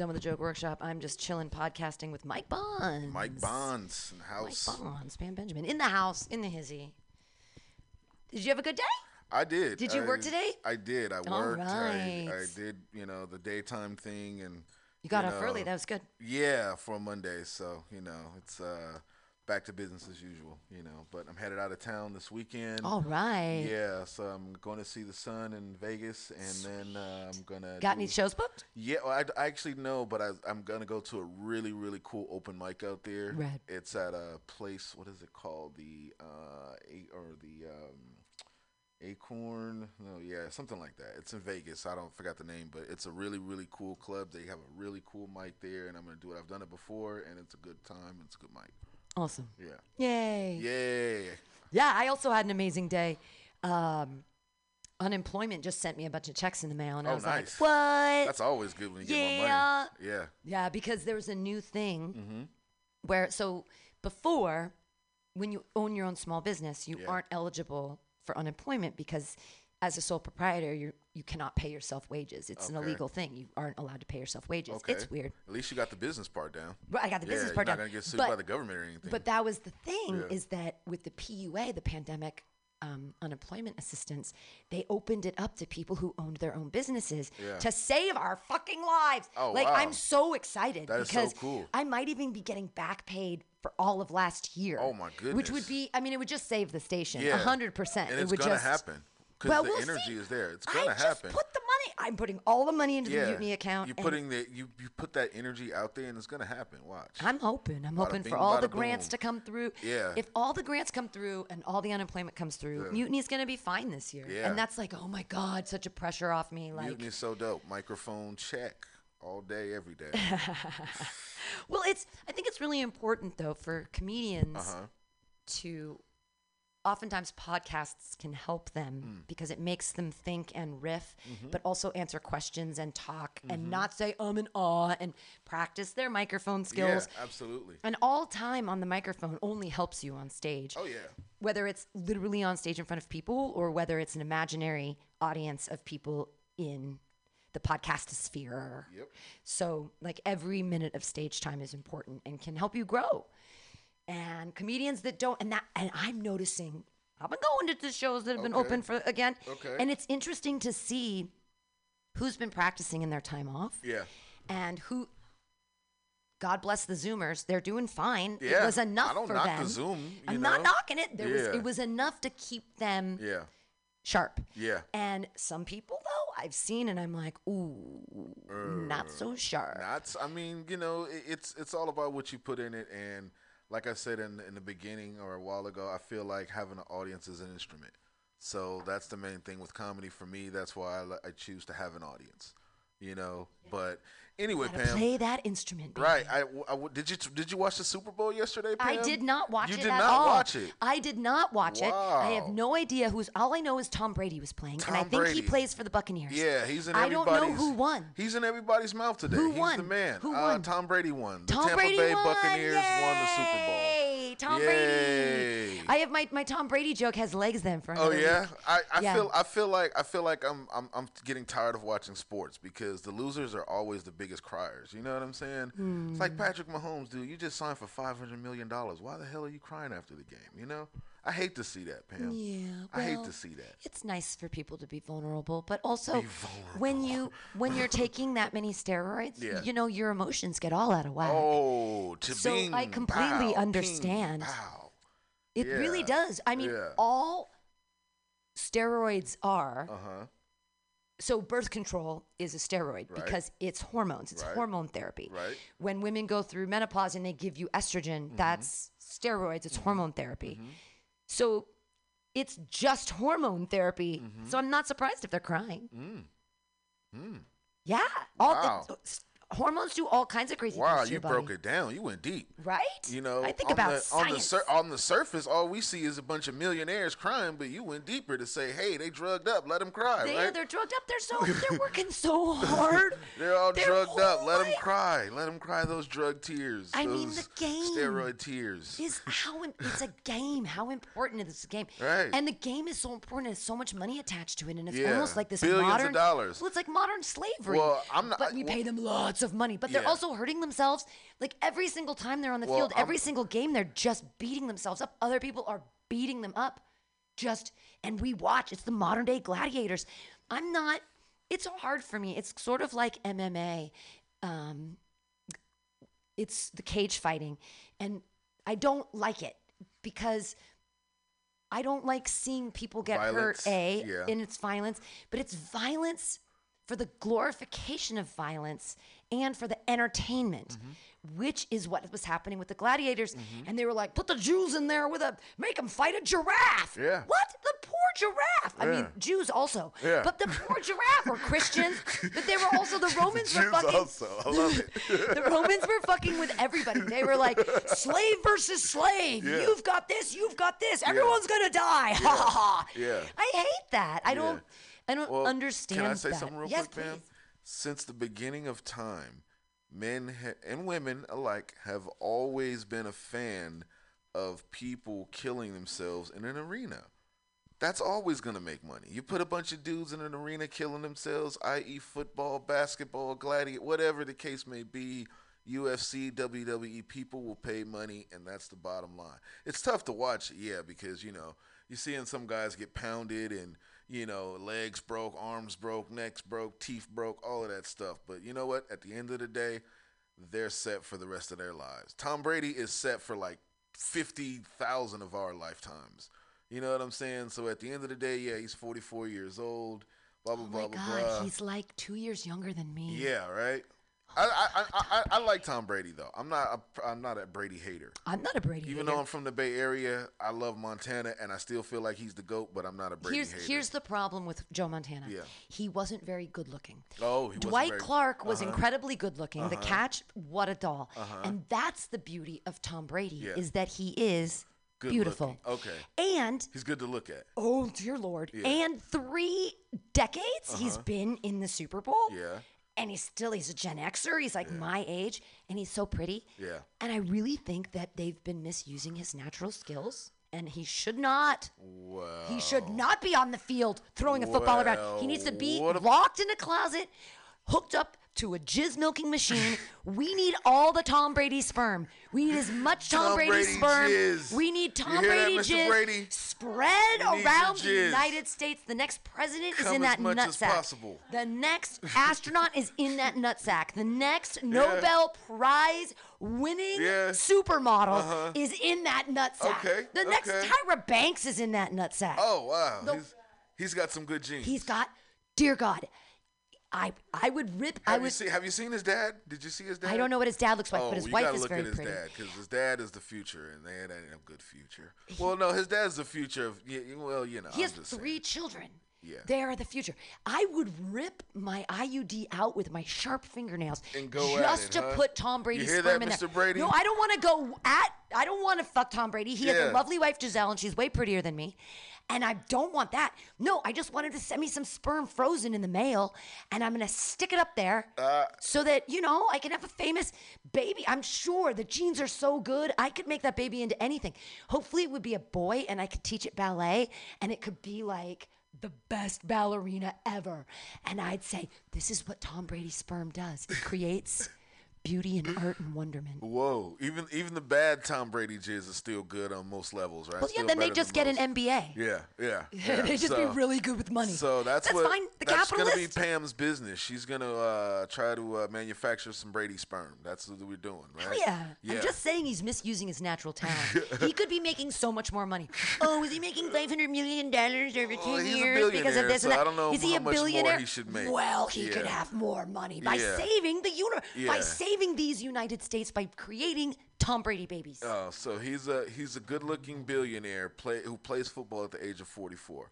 done with the joke workshop. I'm just chilling podcasting with Mike Bonds. Mike Bonds in the house. Mike Bonds, Pam Benjamin. In the house, in the hizzy. Did you have a good day? I did. Did you I- work today? I did. I All worked. I, I did, you know, the daytime thing and You got you off early. That was good. Yeah, for Monday. So, you know, it's uh back to business as usual, you know. But I'm headed out of town this weekend. All right. Yeah, so I'm going to see the sun in Vegas and then uh, I'm going to Got any shows booked? Yeah, well, I, I actually know, but I, I'm gonna go to a really, really cool open mic out there. Rad. It's at a place. What is it called? The uh, a, or the um, Acorn? No, yeah, something like that. It's in Vegas. I don't forgot the name, but it's a really, really cool club. They have a really cool mic there, and I'm gonna do it. I've done it before, and it's a good time. It's a good mic. Awesome. Yeah. Yay. Yeah. Yeah, I also had an amazing day. Um, unemployment just sent me a bunch of checks in the mail, and I Oh, was nice. like, "What?" That's always good when you get more yeah. money. Yeah. Yeah, because there was a new thing Mhm. where so before when you own your own small business, you Yeah. aren't eligible for unemployment because as a sole proprietor, you you cannot pay yourself wages. It's an Okay. illegal thing. You aren't allowed to pay yourself wages. Okay. It's weird. At least you got the business part down. I got the Yeah, business you're part not down. gonna get sued but, by the government or anything. But that was the thing Yeah. is that with the PUA, the pandemic um, unemployment assistance, they opened it up to people who owned their own businesses Yeah. to save our fucking lives. Oh, like wow. I'm so excited That is so because cool. I might even be getting back paid for all of last year. Oh, my goodness. Which goodness. would be, I mean, it would just save the station. Yeah. A hundred percent. And it it's would gonna just happen because Well, the we'll energy see. is there. It's gonna just happen. put the money. I'm putting all the money into yeah. the mutiny account. You're putting the you, you put that energy out there, and it's gonna happen. Watch. I'm hoping. I'm Bada hoping bing, for all the grants boom. to come through. Yeah. If all the grants come through and all the unemployment comes through, Yeah. Mutiny's going to be fine this year. Yeah. And that's like, oh my God, such a pressure off me. Like, Mutiny is so dope. Microphone check. all day, every day. well, it's I think it's really important though for comedians Uh-huh. to oftentimes podcasts can help them Mm. because it makes them think and riff, Mhm. but also answer questions and talk Mhm. and not say um and ah and practice their microphone skills. Yeah, absolutely. And all time on the microphone only helps you on stage. Oh yeah. Whether it's literally on stage in front of people or whether it's an imaginary audience of people in the podcast sphere. Yep. So, like every minute of stage time is important and can help you grow. And comedians that don't, and that, and I'm noticing, I've been going to the shows that have been Okay. open for again. Okay. And it's interesting to see who's been practicing in their time off Yeah. and who. God bless the Zoomers. They're doing fine. Yeah, It was enough I don't for knock them. the Zoom, I'm not knocking it. There was Yeah. it was enough to keep them Yeah. sharp. Yeah. And some people though I've seen and I'm like, ooh, not uh, so sharp. Not. I mean, you know, it, it's it's all about what you put in it, and like I said in in the beginning or a while ago, I feel like having an audience is an instrument. So that's the main thing with comedy for me. That's why I, I choose to have an audience. You know, but anyway, Gotta Pam. play that instrument. baby. Right. I, I- did you did you watch the Super Bowl yesterday? Pam? I did not watch it. you it did at not all. watch it. I did not watch it. I have Wow. no idea who's. All I know is Tom Brady was playing, and I Tom think he Brady. plays for the Buccaneers. Yeah, he's in I don't everybody's. know who won. He's in everybody's mouth today. Who he's won? the man. Who Uh, won? Tom Brady won. The Tom Tampa Brady Bay won. Buccaneers won the Super Bowl. Tom Yay. Brady. I have my, my Tom Brady joke has legs then for him. Oh yeah, week. I, I Yeah. feel I feel like I feel like I'm I'm I'm getting tired of watching sports because the losers are always the biggest criers. You know what I'm saying? It's like Hmm. Patrick Mahomes, dude. You just signed for five hundred million dollars. Why the hell are you crying after the game? You know? I hate to see that, Pam. Yeah, I hate well, to see that. It's nice for people to be vulnerable, but also Be when you when you're taking that many steroids, Yeah. you know your emotions get all out of whack. Oh, to so bing, I completely pow, understand. pow. It really does. I mean, yeah. all steroids are. Uh huh. So birth control is a steroid Right. because it's hormones. It's Right. hormone therapy. Right. When women go through menopause and they give you estrogen, Mm-hmm. that's steroids. It's hormone therapy. So it's just hormone therapy. Mm-hmm. So I'm not surprised if they're crying. Mm. Mm. Yeah. All Wow. it's- hormones do all kinds of crazy Wow, things to you broke body. it down. You went deep. Right? You know, I think about the, on the sur- on the surface, all we see is a bunch of millionaires crying, but you went deeper to say, "Hey, they drugged up. Let them cry." They, right? They're drugged up. They're so they're working so hard. They're all Their drugged up. Let them cry. Let them cry those drug tears. I those mean, the game steroid tears. is how it's a game. How important is this game? Right. And the game is so important. There's so much money attached to it, and it's Yeah, almost like this billions of modern dollars. Well, it's like modern slavery. Well, I'm not- But we pay them lots of money. But they're Yeah. also hurting themselves. Like every single time they're on the Well, field, every I'm- single game, they're just beating themselves up. Other people are beating them up. Just and we watch. It's the modern day gladiators. I'm not. It's hard for me. It's sort of like MMA. Um, it's the cage fighting and i don't like it because i don't like seeing people get Violence, hurt a yeah. and it's violence but it's violence for the glorification of violence and for the entertainment Mm-hmm. which is what was happening with the gladiators and they were like put the jews in there with a make them fight a giraffe Yeah. what the poor giraffe i mean jews also Yeah. but the poor giraffe were christians but they were also the romans were Jews fucking also. I love it. the Romans were fucking with everybody. They were like, slave versus slave. Yeah. You've got this. You've got this. Everyone's gonna die. Ha ha ha. Yeah. I hate that. I don't. I don't Well, understand. Can I say that. something real yes, quick, Pam? please. Since the beginning of time, men ha- and women alike have always been a fan of people killing themselves in an arena. That's always going to make money. You put a bunch of dudes in an arena killing themselves, i.e., football, basketball, gladiator, whatever the case may be, UFC, WWE, people will pay money, and that's the bottom line. It's tough to watch, yeah, because, you know, you're seeing some guys get pounded and, you know, legs broke, arms broke, necks broke, teeth broke, all of that stuff. But you know what? At the end of the day, they're set for the rest of their lives. Tom Brady is set for like 50,000 of our lifetimes. You know what I'm saying? So at the end of the day, yeah, he's 44 years old, blah, blah, Oh blah, my blah, God, blah. he's like two years younger than me. Yeah, right? I, I, I, I, like Tom Brady though. I'm not a, I'm not a Brady hater. I'm not a Brady Even hater. though I'm from the Bay Area, I love Montana, and I still feel like he's the goat. But I'm not a Brady here's hater. here's the problem with Joe Montana. Yeah. He wasn't very good looking. Oh, he wasn't Dwight very- Clark was Uh-huh. incredibly good looking. The Uh-huh. catch, what a doll. Uh-huh. And that's the beauty of Tom Brady Yeah. is that he is Good beautiful. looking. Okay. And He's good to look at. oh dear lord. Yeah. And 3 decades he's Uh-huh. been in the Super Bowl. Yeah. And he's still he's a Gen Xer. He's like my age and he's so pretty. Yeah. And I really think that they've been misusing his natural skills and he should not. Well. He should not be on the field throwing a football around. He needs to be locked in a closet, hooked up to a jizz milking machine. we need all the Tom Brady sperm. We need as much Tom, Tom Brady, Brady sperm. jizz. We need Tom that, Brady Mr. jizz Brady? spread We need your around the. United States. The next president is in that nutsack. The next astronaut is in that nutsack. The next Nobel Prize winning Yeah. supermodel Uh-huh. is in that nutsack. Okay, The next okay. Tyra Banks is in that nutsack. Oh wow. The- he's, he's got some good genes. He's got, dear God, I I would rip. I Have you seen Have you seen his dad? Did you see his dad? I don't know what his dad looks like, oh, but his you wife gotta is look very at his pretty. dad because his dad is the future, and they ain't a good future. Well, no, his dad's the future of. Well, you know. He has just saying. three children. Yeah. They are the future. I would rip my IUD out with my sharp fingernails And go just it, to huh? put Tom Brady's sperm that, in there. Brady? No, I don't want to go at. I don't want to fuck Tom Brady. He has a lovely wife Gisele, and she's way prettier than me. And I don't want that. No, I just wanted to send me some sperm frozen in the mail, and I'm gonna stick it up there Uh, so that you know I can have a famous baby. I'm sure the genes are so good. I could make that baby into anything. Hopefully, it would be a boy, and I could teach it ballet, and it could be like the best ballerina ever. And I'd say, this is what Tom Brady's sperm does. It creates beauty and art and wonderment. Whoa! Even even the bad Tom Brady jizz is still good on most levels, right? Well, yeah, Still then they just get an. MBA. Yeah, yeah. They just so, be really good with money. So that's, That's what fine. The that's gonna be. Pam's business. She's gonna uh, try to uh, manufacture some Brady sperm. That's what we're doing, right? Hell yeah. Yeah. I'm just saying he's misusing his natural talent. he could be making so much more money. Oh, is he making $500 million over 10 Well, years because of this and so that? I don't know is he how a much more billionaire? he should make. Well, he could have more money by Yeah. saving the universe, by Yeah. Saving these United States by creating Tom Brady babies. Oh, so he's a he's a good-looking billionaire play who plays football at the age of 44.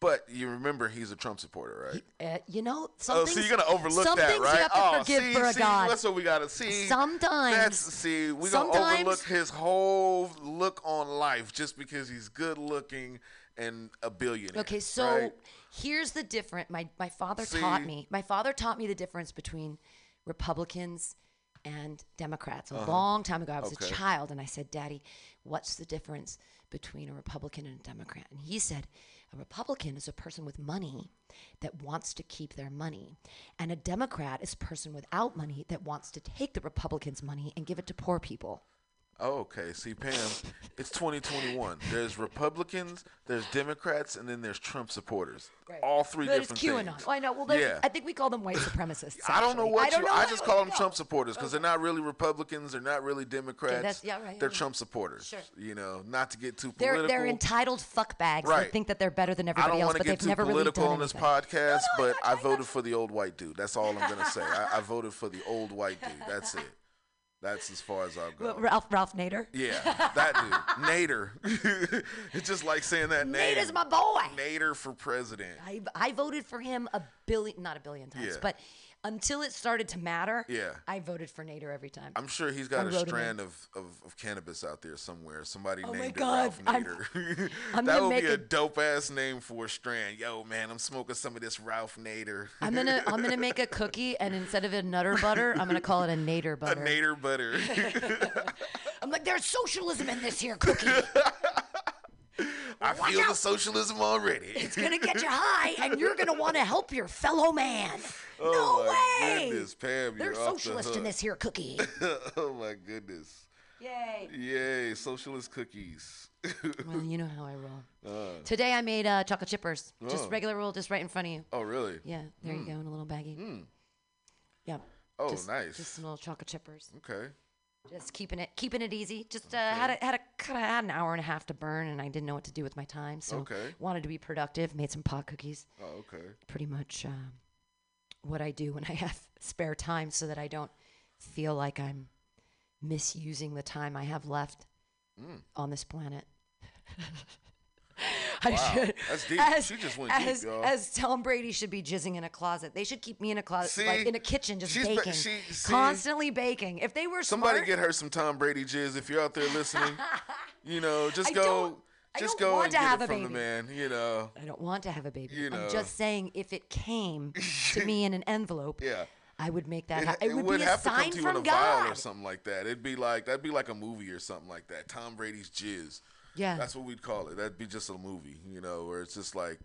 But you remember he's a Trump supporter, right? Uh, you know, some oh, things, so you're gonna overlook some that, things right? you have to oh, forgive see, for a see, God. That's what we gotta see. Sometimes- that's see, we gonna overlook his whole look on life just because he's good looking and a billionaire. Okay, so right? here's the difference. My my father See? taught me. My father taught me the difference between Republicans and Democrats a Uh-huh. long time ago. I was Okay. a child, and I said, "Daddy, what's the difference between a Republican and a Democrat?" And he said, "A Republican is a person with money that wants to keep their money, and a Democrat is a person without money that wants to take the Republicans' money and give it to poor people." Oh, okay. See, Pam, it's 2021. There's Republicans, there's Democrats, and then there's Trump supporters. All three But it's different QAnon. things. Oh, I know. Well, they're- yeah. I think we call them white supremacists. I don't know what I don't you. know I just call them Trump supporters because they're not really Republicans. They're not really Democrats. that's- yeah, right, they're yeah, Trump supporters. Sure. You know, not to get too They're political. they're entitled fuckbags Right. that think that they're better than I everybody don't else, want to but get they've too never really political done on this anything. podcast, but I voted for the old white dude. That's all I'm gonna say. I, I voted for the old white dude. That's it. That's as far as I'll go. Well, Ralph Ralph Nader. Yeah, that dude, Nader. it's just like saying that name. Nader's my boy. Nader for president. I I voted for him a billion, not a billion times, Yeah. but until it started to matter, Yeah. I voted for Nader every time. I'm sure he's got a strand of, of, of cannabis out there somewhere. Somebody Oh my named it God, Ralph I'm- Nader. I'm that would be a a- dope ass name for a strand. Yo, man, I'm smoking some of this Ralph Nader. I'm gonna I'm gonna make a cookie, and instead of a Nutter butter, I'm gonna call it a Nader Butter. a. Nader butter. I'm like, there's socialism in this here cookie. I Watch feel the socialism already. It's gonna get you high, and you're gonna want to help your fellow man. oh no my way. goodness, Pam, There's you're off the socialist in this here cookie. oh my goodness. Yay. Yay, socialist cookies. Well, you know how I roll. Uh, Today I made uh, chocolate chippers. Just Oh. regular roll, just right in front of you. oh, really? Yeah, there you Mm. go in a little baggie. Mm. Yeah. Oh, just, nice. Just some little chocolate chippers. Okay. Just keeping it keeping it easy. Just uh, had a, had a kind of had an hour and a half to burn, and I didn't know what to do with my time, so Okay. wanted to be productive. Made some pot cookies. Oh, okay. Pretty much uh, what I do when I have spare time so that I don't feel like I'm misusing the time I have left Mm. on this planet. I Wow, should, that's deep. As, She just went deep, as, y'all. as Tom Brady should be jizzing in a closet. They should keep me in a closet, like in a kitchen, just baking, she- see? constantly baking. If they were Somebody smart, get her some Tom Brady jizz if you're out there listening. you know, just I go, just go want and to get have it a from the man. You know, I don't want to have a baby. You know. I'm just saying, if it came to me in an envelope, yeah. I would make that. It, ha- it, would, would be a have to come sign to you in from a vial God. or something like that. It'd be like that'd be like a movie or something like that. Tom Brady's jizz. Yeah. That's what we'd call it. That'd be just a movie, you know, where it's just like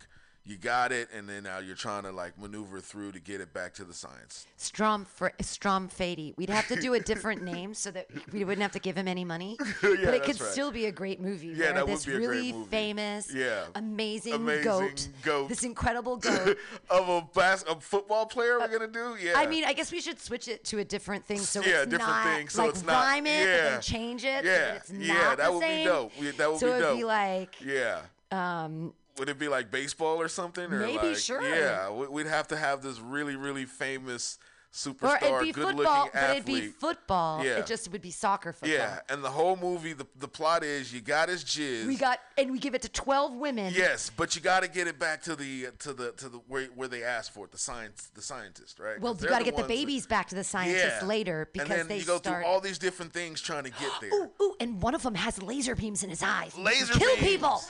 you got it, and then now you're trying to like maneuver through to get it back to the science. Strom Fr- Strom Fady. We'd have to do a different name so that we wouldn't have to give him any money. Yeah, but it could right. still be a great movie. Yeah, that would this be a great really movie. famous, Yeah. amazing, Amazing goat, goat. this incredible goat. of a bas- a football player, we're gonna do. Yeah. I mean, I guess we should switch it to a different thing so Yeah, it's different not thing, so like it's not- rhyme it, yeah. then change it. so Yeah, that it's yeah, that would be dope. Yeah, that would so be it'd dope. be like, yeah. um, Would it be like baseball or something? Or Maybe, like, sure. Yeah, we- we'd have to have this really, really famous or superstar, it'd be good-looking football, athlete. but it'd be football. Yeah. It just would be soccer football. Yeah, and the whole movie, the, the plot is you got his jizz. We got and we give it to twelve women. Yes, but you got to get it back to the to the to the where, where they asked for it, the science, the scientist, right? Well, you got to get the ones that- babies back to the scientists Yeah. later because and then they you go start. through all these different things trying to get there. ooh, ooh, and one of them has laser beams in his eyes. Laser kill beams. people.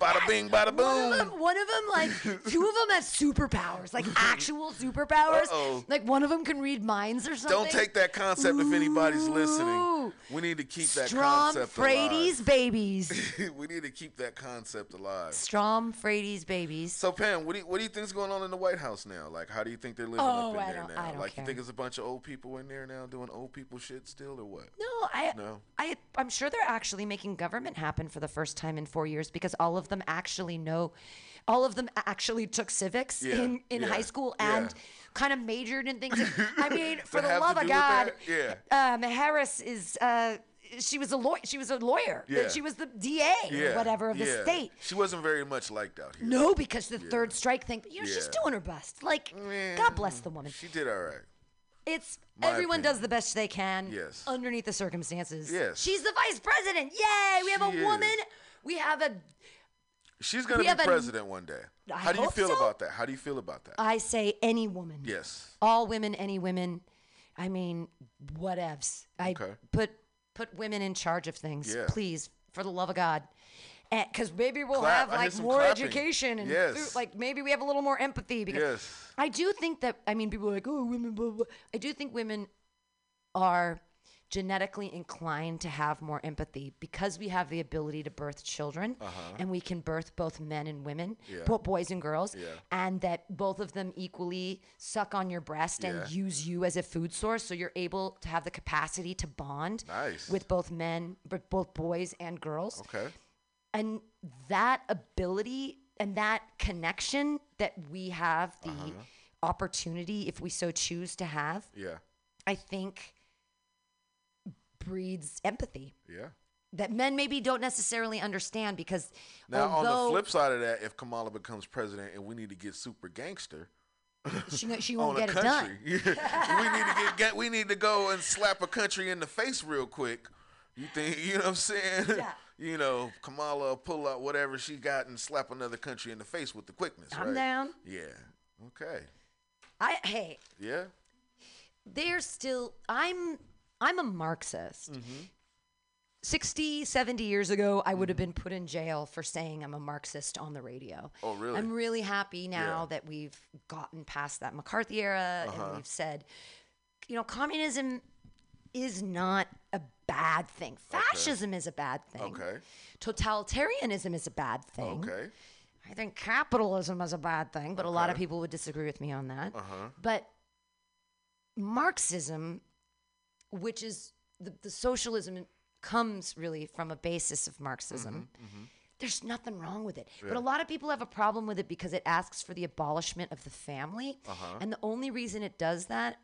Bada bing, bada boom. One of them, one of them, like two of them have superpowers, like actual superpowers. Uh-oh. Like one of them can read minds or something. Don't take that concept if anybody's listening. Ooh. We need to keep that Strom concept Frady's babies. alive. we need to keep that concept alive. Strom Frady's babies. So Pam, what do you, what do you think's going on in the White House now? Like, how do you think they're living Oh, up in oh, I there don't- now? Like, care. you think it's a bunch of old people in there now doing old people shit still, or what? No, I, No. I, I'm sure they're actually making government happen for the first time in four years because all of them actually know, all of them actually took civics Yeah, in, in yeah, high school yeah. and kind of majored in things. I mean, for the love of God. Yeah. um, Harris is. Uh, she was a lawyer. She was a lawyer. Yeah. She was the DA Yeah, or whatever of the yeah. state. She wasn't very much liked out here. No, because the third strike thing. You know, she's doing her best. Like, God bless the woman. She did all right. It's My everyone opinion. does the best they can. Yes. Underneath the circumstances. Yes. She's the vice president. Yay! We have She a is. woman. We have a. She's gonna be have a- president one day. I How do you feel so. about that? How do you feel about that? I say any woman. yes. All women, any women. I mean, whatevs. I Okay. put put women in charge of things, Yeah. please, for the love of God. Eh, because maybe we'll Clap. have like more clapping. education and Yes. food- like maybe we have a little more empathy. Because Yes. I do think that I mean people are like oh women blah, blah. I do think women are genetically inclined to have more empathy because we have the ability to birth children Uh-huh. and we can birth both men and women Yeah. both boys and girls Yeah. and that both of them equally suck on your breast Yeah. and use you as a food source so you're able to have the capacity to bond Nice. with both men but both boys and girls Okay. and that ability and that connection that we have the Uh-huh. opportunity if we so choose to have Yeah. i think breeds empathy Yeah. that men maybe don't necessarily understand because Now, although on the flip side of that, if Kamala becomes president and we need to get super gangster, she, she won't get it done we need to get, get we need to go and slap a country in the face real quick. You think you know what I'm saying? Yeah. you know, Kamala pull out whatever she got and slap another country in the face with the quickness. I'm right? down. Yeah. Okay. i hey Yeah. they're still i'm i'm a marxist Mm-hmm. 60 70 years ago i would have been put in jail for saying i'm a marxist on the radio Oh, really? i'm really happy now Yeah. that we've gotten past that mccarthy era Uh-huh. and we've said you know communism is not a bad thing fascism is a bad thing Okay. totalitarianism is a bad thing Okay. I think capitalism is a bad thing, but a lot of people would disagree with me on that. Uh-huh. But Marxism, which is the, the socialism comes really from a basis of Marxism. There's nothing wrong with it. But Mm-hmm, a lot of people have a problem with it because it asks for the abolishment of the family. Uh-huh. And the only reason it does that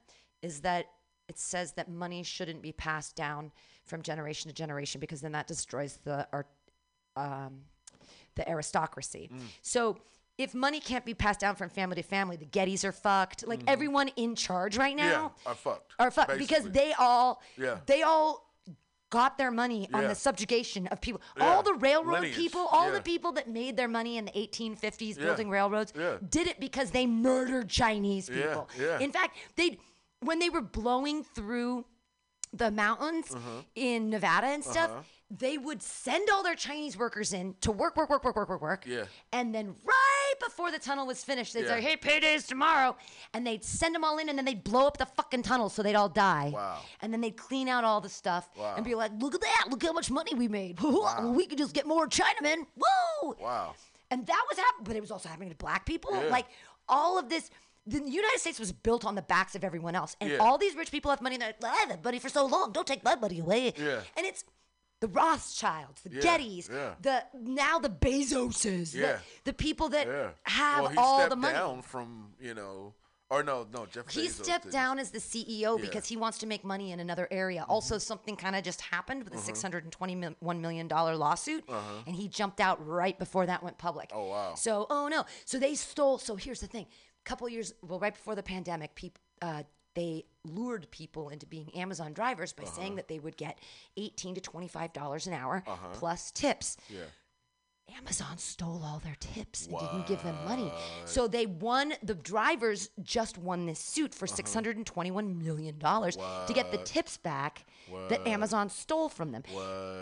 is that it says that money shouldn't be passed down from generation to generation because then that destroys the art, um, the aristocracy. Mm. So if money can't be passed down from family to family, the Gettys are fucked. Like everyone in charge right Mm-hmm. Yeah, now are fucked. are fucked because they all Yeah. they all got their money on Yeah. the subjugation of people. All the railroad Lineage. people, all the people that made their money in the 1850s Yeah. building railroads did it because they murdered Chinese people. In fact, they when they were blowing through the mountains Uh-huh. in Nevada and stuff, Uh-huh. They would send all their Chinese workers in to work, work, work, work, work, work, work. Yeah. And then right before the tunnel was finished, they'd say, Yeah. "Hey, payday's tomorrow," and they'd send them all in, and then they'd blow up the fucking tunnel so they'd all die. Wow. And then they'd clean out all the stuff Wow. and be like, "Look at that! Look how much money we made! Wow. we could just get more Chinamen! Woo!" Wow. And that was happening, but it was also happening to black people. Yeah. Like all of this, the United States was built on the backs of everyone else, and Yeah. all these rich people have money. And they're like, ah, "I had money for so long. Don't take my money away." Yeah. And it's the Rothschilds, the Yeah, Gettys, yeah. the now the Bezoses, Yeah. the, the people that have well, all the money. down from you know, or no, no, Jeff. He Bezos stepped didn't. down as the CEO because he wants to make money in another area. Also, something kind of just happened with a $621 million lawsuit, Uh-huh. and he jumped out right before that went public. Oh, wow. So, oh no. So they stole. So here's the thing: a couple years, well, right before the pandemic, people. Uh, they lured people into being Amazon drivers by Uh-huh. saying that they would get 18 to 25 dollars an hour plus tips. Yeah. Amazon stole all their tips and didn't give them money. So they won, the drivers just won this suit for uh-huh. $621 million to get the tips back that Amazon stole from them.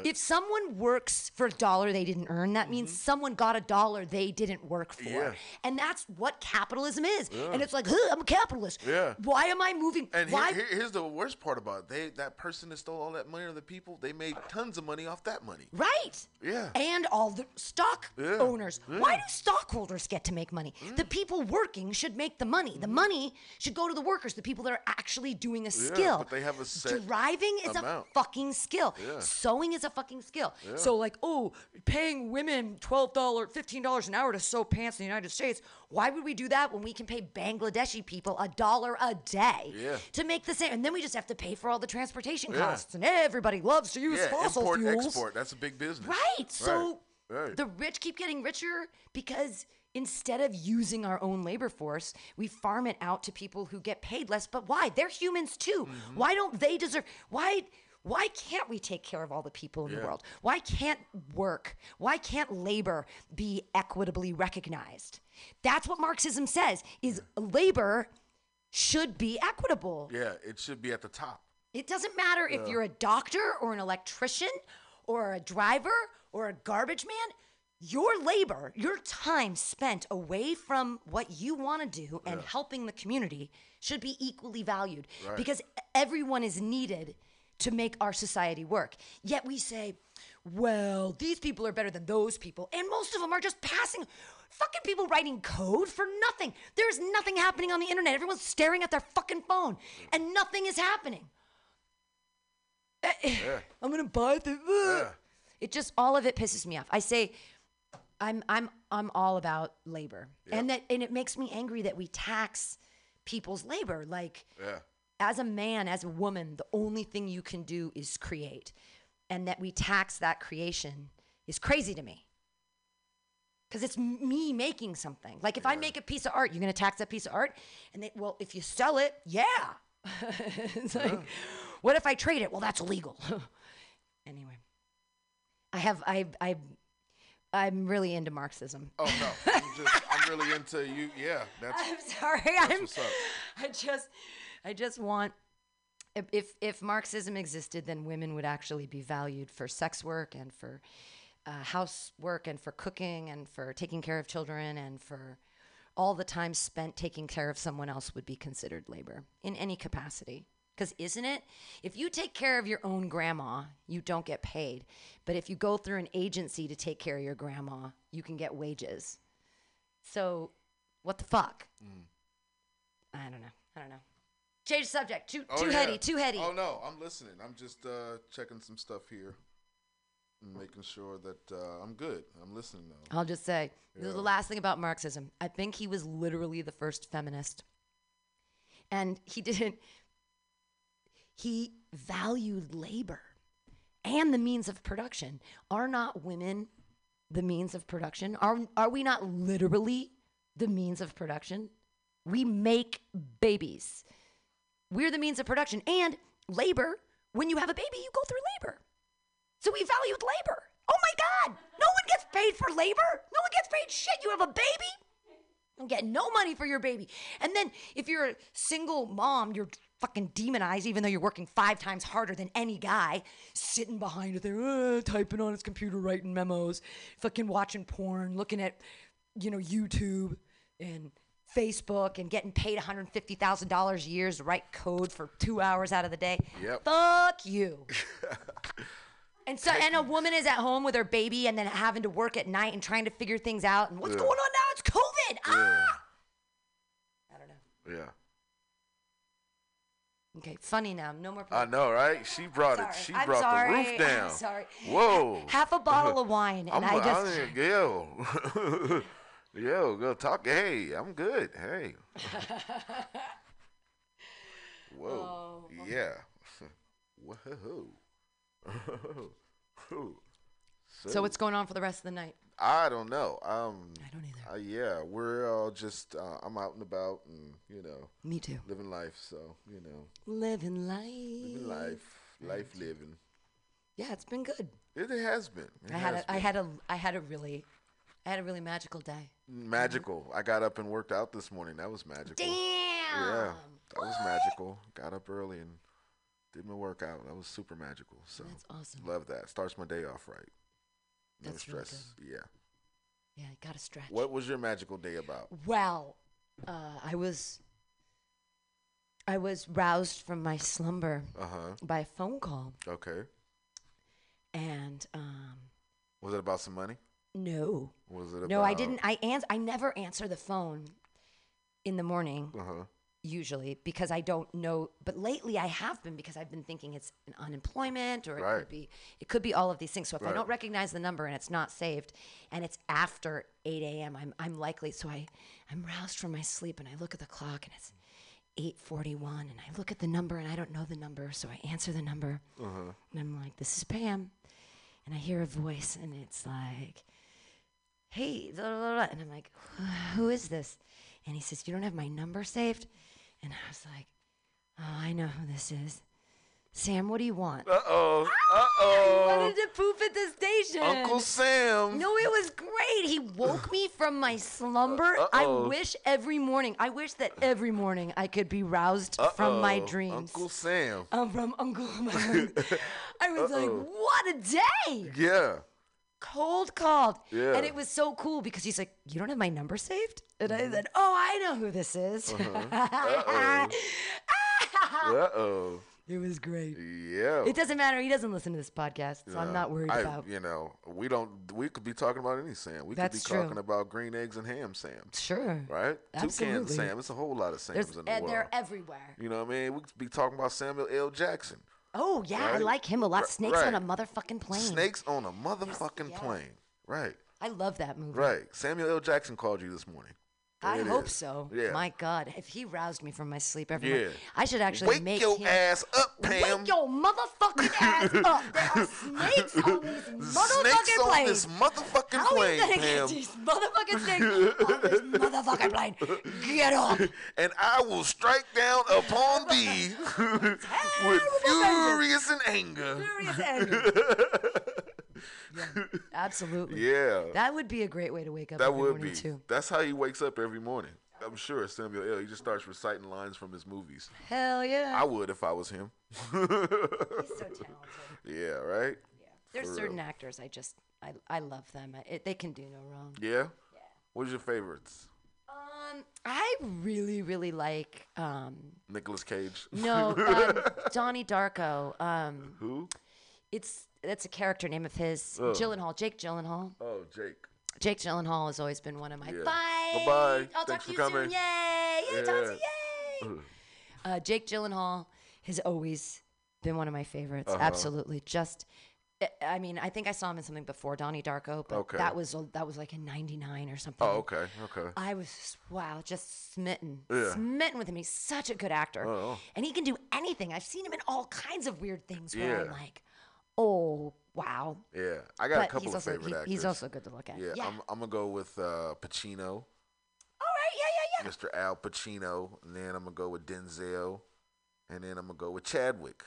If someone works for a dollar they didn't earn, that means mm-hmm. someone got a dollar they didn't work for. Yeah. And that's what capitalism is. And it's like, huh, I'm a capitalist. Yeah. Why am I moving? And why? here, here- here's the worst part about it. They that person that stole all that money or the people, they made tons of money off that money. Right. Yeah. And all the stock Yeah. owners. Why do stockholders get to make money? The people working should make the money. The money should go to the workers, the people that are actually doing a Yeah, skill. but they have a set Driving is amount. a fucking skill. Yeah. Sewing is a fucking skill. Yeah. So like, oh, paying women $12, $15 an hour to sew pants in the United States. Why would we do that when we can pay Bangladeshi people a dollar a day Yeah. to make the same? And then we just have to pay for all the transportation Yeah. costs. And everybody loves to use yeah, fossil import fuels. export. That's a big business. Right. So Right. the rich keep getting richer because instead of using our own labor force, we farm it out to people who get paid less. But why? They're humans too. Mm-hmm. Why don't they deserve? Why? Why can't we take care of all the people in the world? Why can't work? Why can't labor be equitably recognized? That's what Marxism says is labor should be equitable. Yeah, it should be at the top. It doesn't matter if you're a doctor or an electrician or a driver or a garbage man. Your labor, your time spent away from what you want to do and helping the community should be equally valued Right. because everyone is needed to make our society work. Yet we say, well, these people are better than those people. And most of them are just passing fucking people writing code for nothing. There's nothing happening on the internet. Everyone's staring at their fucking phone and nothing is happening. Eh, I'm gonna buy the. Yeah. It just all of it pisses me off. I say, I'm I'm I'm all about labor, and that and it makes me angry that we tax people's labor. Like Yeah. as a man, as a woman, the only thing you can do is create, and that we tax that creation is crazy to me. Because it's me making something. Like if I make a piece of art, you're gonna tax that piece of art, and they, well, if you sell it, yeah. it's like, what if I trade it? Well, that's illegal. anyway, I have I I I'm really into Marxism. Oh no, I'm just I'm really into you. Yeah, that's I'm sorry. that's I'm. what's up. I just, I just want. If, if if Marxism existed, then women would actually be valued for sex work and for uh, housework and for cooking and for taking care of children and for all the time spent taking care of someone else would be considered labor in any capacity. Because isn't it? If you take care of your own grandma, you don't get paid. But if you go through an agency to take care of your grandma, you can get wages. So, what the fuck? I don't know. I don't know. Change the subject. Too Oh, too yeah. heady. Too heady. Oh no, I'm listening. I'm just uh, checking some stuff here, making sure that uh, I'm good. I'm listening though. I'll just say this is the last thing about Marxism. I think he was literally the first feminist, and he didn't. He valued labor and the means of production. Are not women the means of production? Are are we not literally the means of production. We make babies. We're the means of production. And labor, when you have a baby, you go through labor. So we valued labor. Oh my God. No one gets paid for labor. No one gets paid shit. You have a baby. You get no money for your baby. And then if you're a single mom, you're fucking demonized, even though you're working five times harder than any guy, sitting behind there, uh, typing on his computer, writing memos, fucking watching porn, looking at, you know, YouTube and Facebook and getting paid $150,000 a year to write code for two hours out of the day. Yep. Fuck you. And so, and a woman is at home with her baby, and then having to work at night and trying to figure things out. And what's Yeah. going on now? It's COVID. Ah. I don't know. Yeah. Okay, funny now. No more. I know, right? She brought it. She I'm brought sorry. the I'm roof down. sorry. Whoa. Half a bottle of wine, and I'm, I just. I, yo, yo, go talk. Hey, I'm good. Hey. Whoa. Yeah. Whoa. So what's going on for the rest of the night? I don't know. Um, I don't either. Uh, yeah, we're all just. Uh, I'm out and about, and you know. Me too. Living life, so you know. Living life. Living life, life living. Yeah, it's been good. It has been. It I had a, I had a I had a really I had a really magical day. Magical. I got up and worked out this morning. That was magical. Damn. Yeah, that was magical. Got up early and did my workout. That was super magical. So That's awesome. Love that. Starts my day off right. No That's really stress. yeah. Yeah, I gotta stretch. What was your magical day about? Well, uh, I was I was roused from my slumber Uh-huh. by a phone call, Okay. and um, Was it about some money? no, Was it about? no, I didn't. I ans- I never answer the phone in the morning. Uh huh. Usually because I don't know. But lately I have been because I've been thinking it's an unemployment or it could be it could be all of these things. So if I don't recognize the number and it's not saved and it's after 8 a.m., I'm I'm likely. So I I'm roused from my sleep and I look at the clock and it's 8:41 and I look at the number and I don't know the number, so I answer the number Uh-huh. and I'm like, "This is Pam," and I hear a voice and it's like. Hey, blah, blah, blah," and I'm like, who is this? And he says, You don't have my number saved? And I was like, Oh, I know who this is. Sam, what do you want? Uh oh. Uh I oh. wanted to poop at the station. Uncle Sam. No, it was great. He woke me from my slumber. I Uh-oh. wish every morning, I wish that every morning I could be roused from my Uh-oh. dreams. Uncle Sam. Um, from Uncle. Sam. I was like, Uh-oh. what a day! Yeah. Cold called. Yeah. And it was so cool because he's like, You don't have my number saved? And I said, Oh, I know who this is. Uh Uh oh. It was great. Yeah. It doesn't matter. He doesn't listen to this podcast, so I'm not worried I- about. You know, we don't. We could be talking about any Sam. We That's could be true. talking about green eggs and ham Sam. Sure. Right. Absolutely. Toucan. Sam. It's a whole lot of Sams There's, in the and world. they're everywhere. You know what I mean? We could be talking about Samuel L. Jackson. Oh yeah, I like him a lot. Snakes on a motherfucking plane. Snakes on a motherfucking plane. Right. I love that movie. Right. Samuel L. Jackson called you this morning. I it hope is. so. Yeah. My God, if he roused me from my sleep every Yeah. morning, I should actually Wake make your him. ass up, Pam. Wake your motherfucking ass up! There are snakes on this motherfucking Snakes on plane. this motherfucking How plane, are you gonna Pam. get these motherfucking snakes on this motherfucking plane? Get up! and I will strike down upon thee with furious and anger. Furious anger. Absolutely. Yeah. That would be a great way to wake up That would be. too. That's how he wakes up every morning. I'm sure Samuel L. He just starts reciting lines from his movies. Hell yeah. I would if I was him. He's so talented. Yeah, right? Yeah. There's For certain real. actors I just I I love them. I, it, they can do no wrong. Yeah? Yeah. What's your favorites? Um, I really really like um Nicolas Cage. no um, Donnie Darko. Um, Who? it's that's a character name of his. Oh. Gyllenhaal, Jake Gyllenhaal. Oh, Jake. Jake Gyllenhaal has always been one of my. Yeah. Bye. Bye-bye. I'll Thanks talk to for you coming. soon. Yay! Yeah, talk to you. Yay! Uh, Jake Gyllenhaal has always been one of my favorites. Uh-huh. Absolutely, just. I- mean, I think I saw him in something before Donnie Darko, but Okay. that was that was like in '99 or something. Oh, okay, okay. I was wow, just smitten, Yeah. smitten with him. He's such a good actor, Oh. and he can do anything. I've seen him in all kinds of weird things where I'm like, oh wow. Yeah, I got a couple of also- favorite he- actors. he's also good to look at. Yeah, Yeah. I'm, I'm gonna go with uh, Pacino. All right, yeah, yeah, yeah. Mr. Al Pacino, and then I'm gonna go with Denzel, and then I'm gonna go with Chadwick.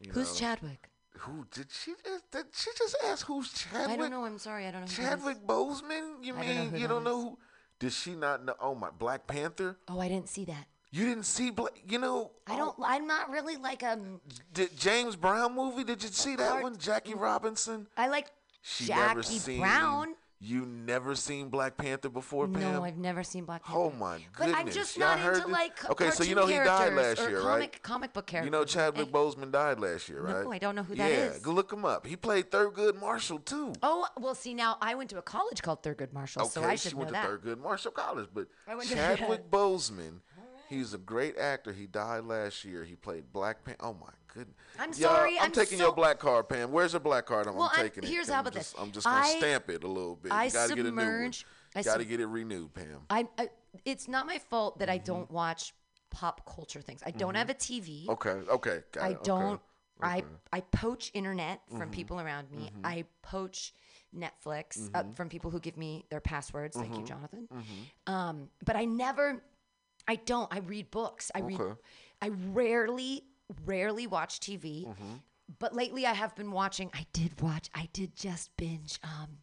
You Who's know. Chadwick? Who did she? Just, did she just ask who's Chadwick? I don't know. I'm sorry. I don't know. Who that is. Chadwick Boseman? You I don't mean you that don't know who? Did she not know? Oh my, Black Panther. Oh, I didn't see that. You didn't see Black? You know? I don't. Oh. I'm not really like a. Did James Brown movie? Did you see that one? Jackie Robinson. I like She never Jackie seen, Brown. You never seen Black Panther before, Pam? No, I've never seen Black oh Panther. Oh my goodness! But! I'm just Y'all not into this? like Okay, so you know he died last year, comic, right? Comic book characters. You know Chadwick Boseman died last year, right? No, I don't know who that is. yeah, is. go look him up. He played Thurgood Marshall too. Oh well, see now I went to a college called Thurgood Marshall, Okay, so I she should went know to. Thurgood Marshall College, but I went to- Chadwick Boseman, he's a great actor. He died last year. He played Black Panther. Oh my goodness! I'm Y'all, sorry, I'm, I'm taking so- your black card, Pam. Where's your black card? I'm, Well, I'm I'm- here's it. how I'm about just, this. I'm just gonna I- stamp it a little bit. I you gotta get a new one. submerge- I Gotta sub- get it renewed, Pam. I, I it's not my fault that I Mm-hmm. don't watch pop culture things. I don't have a TV. Okay, okay, got I it. don't. I okay. I poach internet from Mhm. people around me. Mhm. I poach Netflix uh, Mhm. from people who give me their passwords. Thank you, Mhm. Jonathan. Um, but I never. I don't. I read books. I read. I rarely, rarely watch TV. Mm-hmm. But lately, I have been watching. I did watch. I did just binge. Um,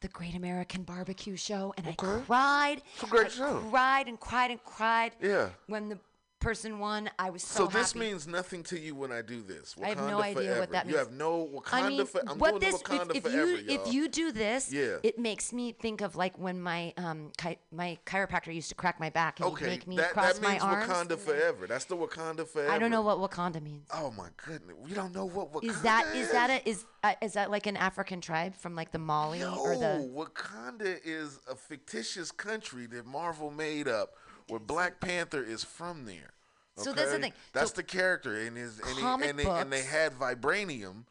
the Great American Barbecue Show, and I cried. It's a great I show. Cried and cried and cried. Yeah. When the person won, I was So, so, this happy. means nothing to you when I do this. Wakanda I have no idea forever. what that means. You have no Wakanda I mean, for, I'm what this Wakanda if, if forever, you y'all. if you do this, Yeah. it makes me think of like when my um chi- my chiropractor used to crack my back and okay, make me that, cross that my means arms. Wakanda forever. That's the Wakanda forever. I don't know what Wakanda means. Oh my goodness, we don't know what Wakanda Is that is that a is uh, is that like an African tribe from like the Mali No, or the? Wakanda is a fictitious country that Marvel made up, where Black Panther is from there. So that's the thing. That's So the character, and his and, he, and, they, and they had vibranium.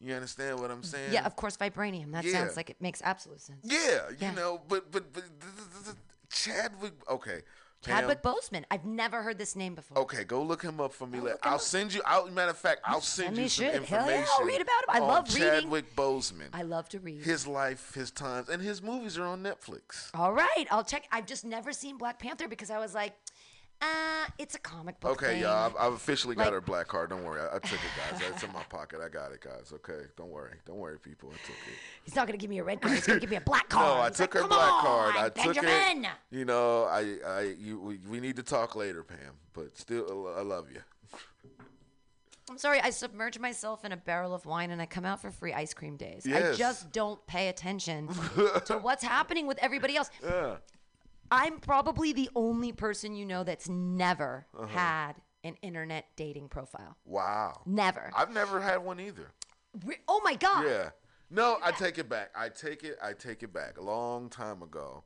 You understand what I'm mm, saying? Yeah, of course, vibranium. That Yeah. sounds like it makes absolute sense. Yeah, you Yeah. know, but but but Chadwick. Okay, Pam, Chadwick Boseman. I've never heard this name before. Okay, go look him up for me. Let- I'll send you. I'll, matter of fact, I'll send you some. Hell information. yeah, I'll read about him. I love reading. Chadwick Boseman. I love to read. His life, his times, and his movies are on Netflix. All right, I'll check. I've just never seen Black Panther because I was like, uh, it's a comic book. Okay, thing. y'all. I've, I've officially got Like- her black card. Don't worry. I, I took it, guys. It's in my pocket. I got it, guys. Okay. Don't worry. Don't worry, people. I took it. He's not gonna give me a red card. He's gonna give me a black card. No, I He's took like, her black on, card. I took Benjamin. it. You know, I, I, you, we, we need to talk later, Pam. But still, I love you. I'm sorry, I submerge myself in a barrel of wine and I come out for free ice cream days. I just don't pay attention to what's happening with everybody else. Yeah. I'm probably the only person you know that's never Uh-huh. had an internet dating profile. Wow. Never. I've never had one either. Re- Oh my god. Yeah. No, I take it back. I take it. I take it back. A long time ago,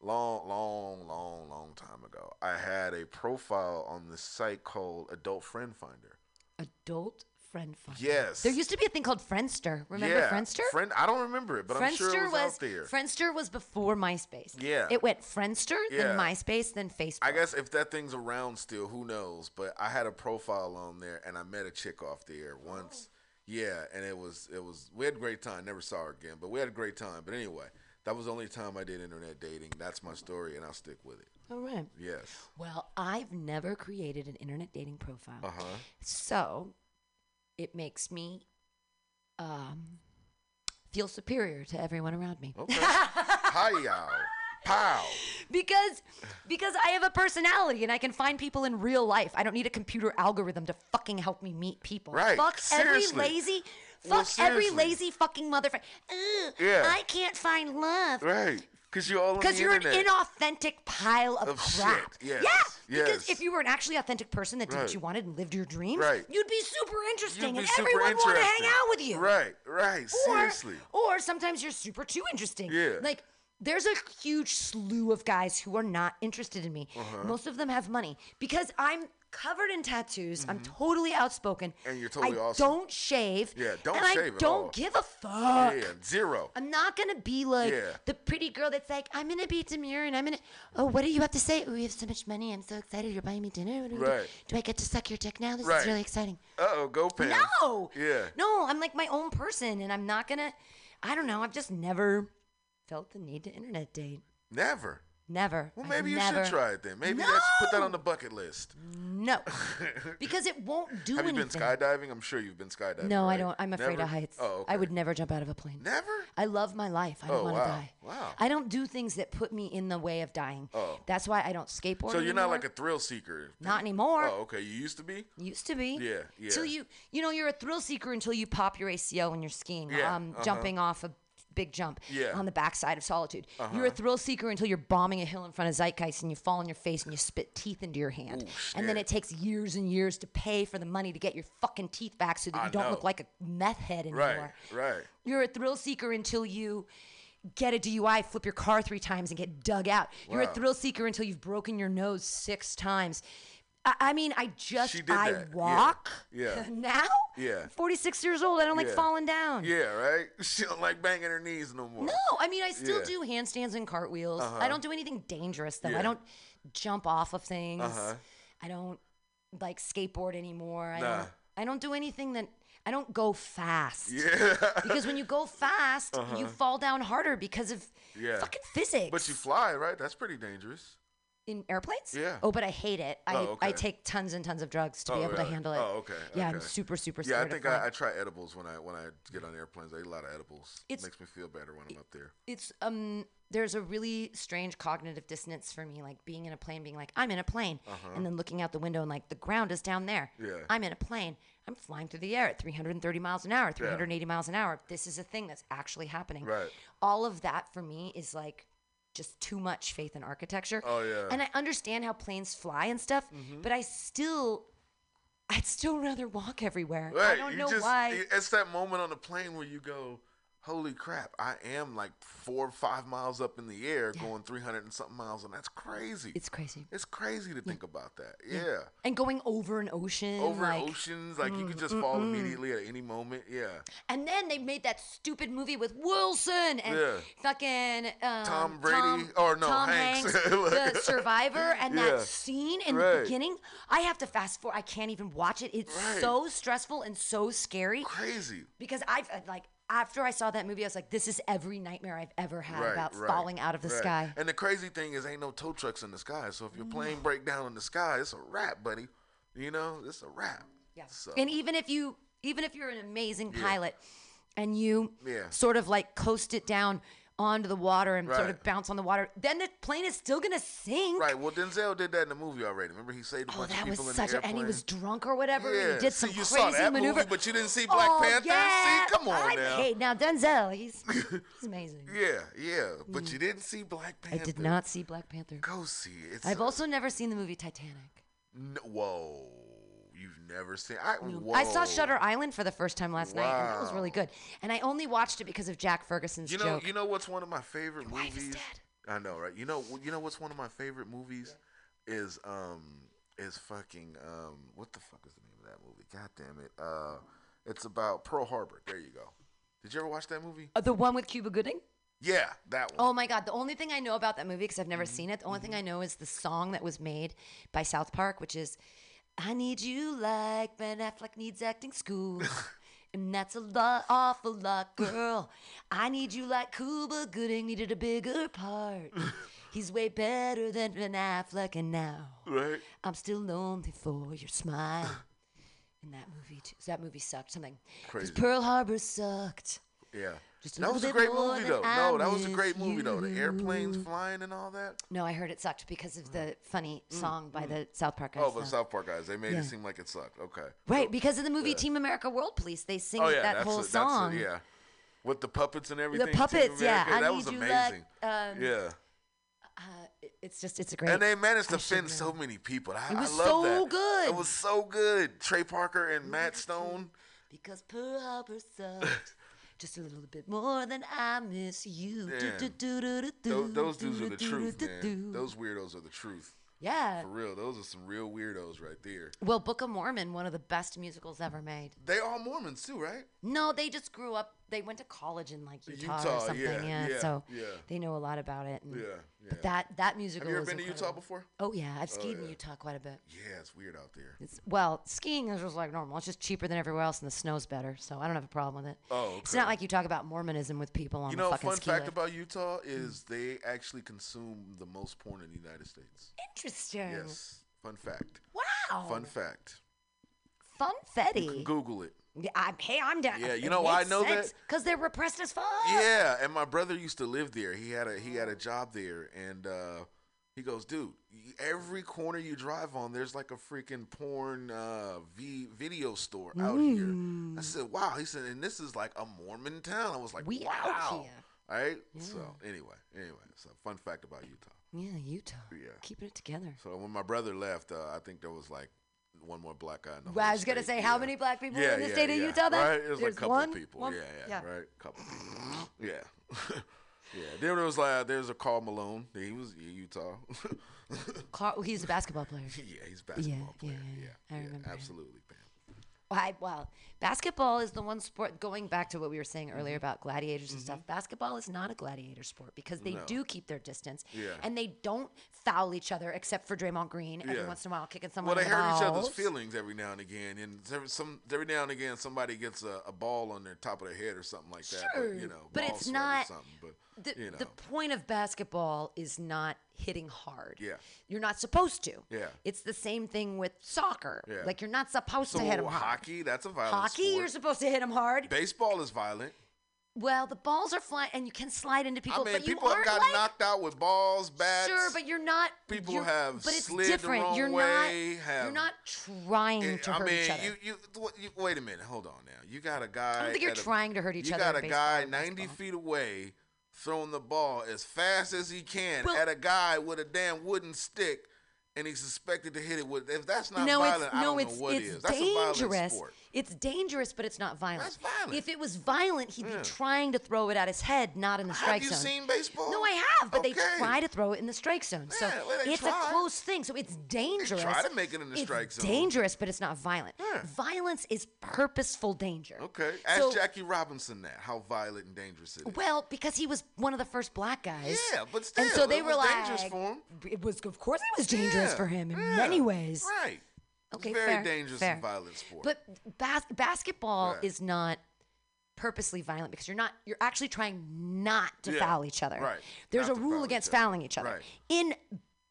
long, long, long, long time ago, I had a profile on this site called Adult Friend Finder. Adult friend finder. Yes. There used to be a thing called Friendster. Remember yeah. Friendster? Friend. I don't remember it, but I'm sure it was, out there. Friendster was before MySpace. Yeah. It went Friendster, Yeah. then MySpace, then Facebook. I guess if that thing's around still, who knows? But I had a profile on there, and I met a chick off there once. Yeah, and it was it was we had a great time. Never saw her again, but we had a great time. But anyway, that was the only time I did internet dating. That's my story, and I'll stick with it. All right. Yes. Well, I've never created an internet dating profile. Uh huh. So it makes me um, feel superior to everyone around me. Okay. Hi, y'all. Pow. because because I have a personality and I can find people in real life. I don't need a computer algorithm to fucking help me meet people. Right, Fuck seriously. every lazy Well, fuck every lazy fucking motherfucker. Yeah. I can't find love. Right. Because you're all Because you're internet. an inauthentic pile of, Of crap. yes, Yeah. Because yes. if you were an actually authentic person that did Right. what you wanted and lived your dreams, Right. you'd be super interesting be and super everyone would want to hang out with you. Right, right. Or, Seriously. or sometimes you're super too interesting. Yeah. Like there's a huge slew of guys who are not interested in me. Uh-huh. Most of them have money because I'm covered in tattoos. I'm totally outspoken. Mm-hmm. And you're totally I awesome. don't shave. Yeah, don't and shave I at don't all. give a fuck. Yeah, zero. I'm not gonna be like Yeah. the pretty girl that's like, I'm gonna be demure and I'm gonna. Oh, what do you have to say? Oh, we have so much money. I'm so excited. You're buying me dinner. Do, we do? Right. do I get to suck your dick now? This Right. is really exciting. Uh oh, go Pam. No. Yeah. No, I'm like my own person, and I'm not gonna. I don't know. I've just never felt the need to internet date. Never. Never. Well, I've maybe you never, should try it then. Maybe that's put that on the bucket list. No, because it won't do anything. Have you been skydiving? I'm sure you've been skydiving. No, I don't. I'm afraid Never? of heights. Oh, okay. I would never jump out of a plane. Never? I love my life. I don't Oh, want to wow. die. Wow. I don't do things that put me in the way of dying. Oh. That's why I don't skateboard. So you're not like a thrill seeker. Not anymore. Oh, okay. You used to be. Used to be. Yeah, yeah. Till you, you know, you're a thrill seeker until you pop your ACL when you're skiing. Yeah, Um, uh-huh. jumping off a big jump. Yeah. On the backside of Solitude. You're a Uh-huh. thrill seeker until you're bombing a hill in front of Zeitgeist and you fall on your face and you spit teeth into your hand. Ooh, and then it takes years and years to pay for the money to get your fucking teeth back so that I you don't know. look like a meth head anymore. Right. Right. You're a thrill seeker until you get a DUI, flip your car three times, and get dug out. You're a thrill seeker until you've broken your nose six times. I, I mean, I just She did I that. Yeah. walk Yeah. now. Yeah. 46 years old. I don't like Yeah. falling down. Yeah. Right. She don't like banging her knees no more. No, I mean, I still Yeah. do handstands and cartwheels. Uh-huh. I don't do anything dangerous though. Yeah. I don't jump off of things. Uh-huh. I don't like skateboard anymore. I Nah. don't. I don't do anything that. I don't go fast. Yeah. because when you go fast, you Uh-huh. fall down harder because of Yeah. fucking physics. But you fly, right? That's pretty dangerous. In airplanes? Yeah. Oh, but I hate it. I Oh, okay. I take tons and tons of drugs to be Oh, able to handle it. Oh, okay. Yeah, I'm okay. super super Yeah, I think I, I try edibles when I when I get on airplanes. I eat a lot of edibles. It's- makes me feel better when I'm up there. it's um there's a really strange cognitive dissonance for me like being in a plane being like i'm in a plane Uh-huh. and then looking out the window and like the ground is down there Yeah. i'm in a plane i'm flying through the air at 330 miles an hour 380 miles an hour this is a thing that's actually happening Right. all of that for me is like just too much faith in architecture Oh, yeah. and i understand how planes fly and stuff Mhm. but i still i'd still rather walk everywhere i Right. don't you know just, why It's that moment on the plane where you go, "Holy crap! I am like four or five miles up in the air, going 300 and something miles, and that's crazy. It's crazy. It's crazy to think about that. Yeah. and going over an ocean Over like, oceans, like you could mm, just mm, fall mm. immediately at any moment. Yeah. And then they made that stupid movie with Wilson and Yeah. fucking um, Tom Brady- Tom, or no, Tom Hanks. the Survivor, and Yeah. that scene in Right. the beginning. I have to fast forward. I can't even watch it. It's Right. so stressful and so scary. Crazy. Because I've uh, like after I saw that movie, I was like, this is every nightmare I've ever had Right, about right, falling out of the right. sky. And the crazy thing is, ain't no tow trucks in the sky. So if your mm. plane break down in the sky, it's a wrap, buddy. You know, it's a wrap. Yeah. So, And even if you even if you're an amazing Yeah. pilot and you Yeah. sort of like coast it down onto the water and sort of bounce on the water, then the plane is still gonna sink. right. Well, Denzel did that in the movie already. Remember, he saved a Oh, bunch that of was people in such the a, and he was drunk or whatever. Yeah. he did See, some you crazy saw that maneuver. movie, but you didn't see Black oh, Panther? See, Yeah. come on I, now. Hey, now Denzel, he's he's amazing. Yeah, yeah. But mm. you didn't see Black Panther. I did not see Black Panther. Go see it. I've a- also never seen the movie Titanic. No, whoa. Never seen. I, whoa. I saw Shutter Island for the first time last night, and that was really good. And I only watched it because of Jack Ferguson's You know, joke. you know what's one of my favorite wife is movies? I know, right? You know, you know what's one of my favorite movies is um is fucking um what the fuck is the name of that movie? God damn it! Uh, it's about Pearl Harbor. There you go. Did you ever watch that movie? Uh, the one with Cuba Gooding? Yeah, that one. Oh my God. The only thing I know about that movie, because I've Mm-hmm. never seen it, the only thing I know is the song that was made by South Park, which is I Need You Like Ben Affleck Needs Acting School. and that's a lot, awful lot, girl. I need you like Cuba Gooding needed a bigger part. He's way better than Ben Affleck, and now Right. I'm still lonely for your smile. And that movie, too. That movie sucked. something. Crazy. Pearl Harbor sucked. Yeah. Just a that was a great movie though. I No, that was a great movie though. The airplanes flying and all that. No, I heard it sucked because of the funny song by the South Park guys. Mm, Oh, the. South Park guys, they made Yeah. it seem like it sucked. Okay. Right, because of the movie Team America World Police, they sing oh yeah, that whole a, song. A, yeah. With the puppets and everything. The puppets, yeah. I that was you amazing. like, um, yeah. Uh, it's just, it's a great. And they managed to know. so many people. I, It was so that. good. It was so good. Trey Parker and Matt Stone. Because Pearl Harbor sucked. Just a little bit more than I miss you. Those, those dudes are the truth, man. Those weirdos are the truth. Yeah. For real, those are some real weirdos right there. Well, Book of Mormon, one of the best musicals ever made. They all Mormons too, right? No, they just grew up they went to college in like Utah, Utah, or something. yeah, Yeah, yeah, so yeah. they know a lot about it. and- Yeah, yeah. But that that musical. Have you ever been to Utah before? Oh yeah, I've Oh, skied in. Utah quite a bit. Yeah, it's weird out there. It's, well, skiing is just like normal. It's just cheaper than everywhere else, and the snow's better, so I don't have a problem with it. Oh, okay. It's not like you talk about Mormonism with people on You the know, a fucking fun ski fact lift. about Utah is they actually consume the most porn in the United States. Interesting. Yes, fun fact. Wow. Fun fact. Funfetti. Google it. Yeah, I'm, hey, I'm down. Yeah, you know why I know that? Because they're repressed as fuck. Yeah, and my brother used to live there. He had a he had a job there, and uh, he goes, dude, every corner you drive on, there's like a freaking porn uh, v- video store out here. I said, wow. He said, and this is like a Mormon town. I was like, We wow. out here. All right. So anyway, anyway, so fun fact about Utah. Yeah, Utah. Yeah. Keeping it together. So when my brother left, uh, I think there was like one more black guy in the Well, I was gonna say, how Yeah. many black people yeah, in the yeah, state of. Utah? Then Right, there's, There's a couple one, people. one- yeah, yeah, yeah. right, A couple people. yeah, yeah. Then there was like there's a Karl Malone. He was in Utah. Carl, he's a basketball player. yeah, he's a basketball yeah, player. yeah, Yeah, I yeah, remember absolutely. Pam. Well, I, well, basketball is the one sport. Going back to what we were saying earlier about gladiators and stuff, basketball is not a gladiator sport because they Mm-hmm. No. do keep their distance Yeah. and they don't foul each other except for Draymond Green every Yeah. once in a while kicking someone. Well, they in the hurt each other's balls. feelings every now and again, and every, some every now and again somebody gets a, a ball on their top of their head or something like that. Sure, but, you know, but ball it's sweat or not- something. But The, you know, the point of basketball is not hitting hard. Yeah. You're not supposed to. Yeah. It's the same thing with soccer. Yeah. Like you're not supposed so to hit them hard. hockey, that's a violent Hockey, sport. you're supposed to hit them hard. Baseball is violent. Well, the balls are flying, and you can slide into people. I mean, but you people have gotten like, knocked out with balls, bats. Sure, but you're not. People you're- have but it's slid the different. wrong you're way, not. have- You're not trying Eh, to I hurt mean, each other. you, you, you wait a minute. Hold on now. You got a guy. I don't think you're at a- trying to hurt each you other You got a guy 90 feet away throwing the ball as fast as he can Well- at a guy with a damn wooden stick, and he's suspected to hit it with. If that's not no, violent, it's I don't it's know what it's is. That's a violent sport. It's dangerous, but it's not violent. That's violent. If it was violent, he'd Yeah. be trying to throw it at his head, not in the strike zone. Have you seen baseball? No, I have, but they try to throw it in the strike zone. so well, it's try. a close thing. So it's dangerous. try to make it in the it's strike zone. dangerous, but it's not violent. Yeah. Violence is purposeful danger. Okay, ask So- Jackie Robinson that how violent and dangerous it is. Well, because he was one of the first black guys. Yeah, but and still, so they it were was like, dangerous for him. It was, of course, it was dangerous Yeah, for him in yeah, many ways. Right. Okay, very fair, dangerous fair. and violent sport. But bas- basketball Right. is not purposely violent because you're not you're actually trying not to Yeah, foul each other. right. There's Not a rule against each fouling each other. Right. In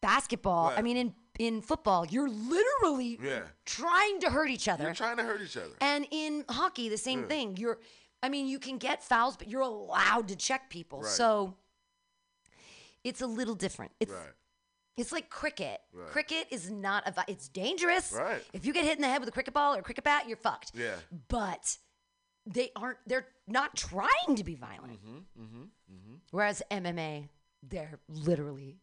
basketball, I mean in in football, you're literally Yeah. trying to hurt each other. You're trying to hurt each other. And in hockey, the same Yeah. thing. You're, I mean, you can get fouls, but you're allowed to check people. Right. So it's a little different. It's Right. It's like cricket. Right. Cricket is not a. vi- It's dangerous. Right. If you get hit in the head with a cricket ball or a cricket bat, you're fucked. Yeah. But they aren't. They're not trying to be violent. Mm-hmm. Mm-hmm. Mm-hmm. Whereas MMA, they're literally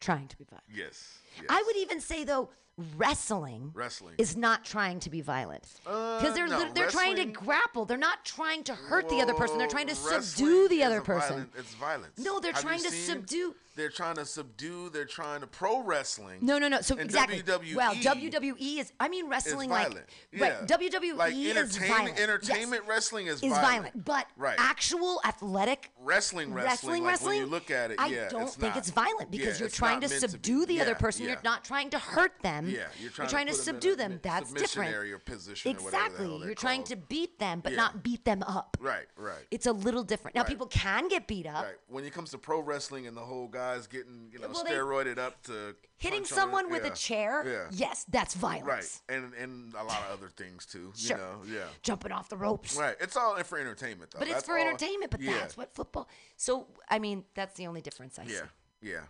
trying to be violent. Yes. yes. I would even say though, wrestling Wrestling. is not trying to be violent Uh, because they're no, they're trying to grapple. They're not trying to hurt the other person. They're trying to subdue the other person. violent- it's violence. No, they're Have trying to seen- subdue. They're trying to subdue. They're trying to pro wrestling. No, no, no. So exactly. WWE well, WWE is. I mean, wrestling like violent. right. Yeah. WWE like is violent. entertainment Yes. wrestling is, is violent, but right. actual athletic wrestling, wrestling, wrestling, like when you look at it, I yeah, don't it's think not. it's violent because Yeah, you're trying to to subdue be. the other person. You're not trying to hurt them. Yeah, you're trying, trying to, to, subdue a them. That's different. or position or whatever the hell Exactly. You're trying to beat them, but not beat them up. Right, right. It's a little different. Now people can get beat up. Right. When it comes to pro wrestling and the whole guys getting, you know, Well, steroided up to Hitting someone it, with a chair, Yeah. yes, that's violence. Right. And and a lot of other things too. Sure. You know, yeah. Jumping off the ropes. Right. It's all for entertainment though. But it's for all- entertainment, but yeah. that's what football. So, I mean, that's the only difference I see. Yeah. Yeah.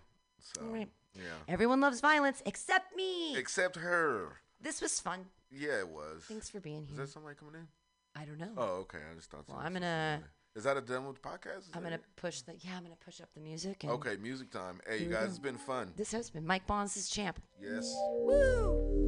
So All right. yeah. Everyone loves violence except me. Except her. this was fun. Yeah, it was. Thanks for being here. Is there somebody coming in? I don't know. Oh, okay. I just thought. Well, I'm gonna- in. Is that a done with the podcast? Is I'm gonna push the yeah. I'm gonna push up the music. And Okay, music time. Hey, you guys, mm-hmm. it's been fun. This has been Mike Bonds' champ. Yes. Woo!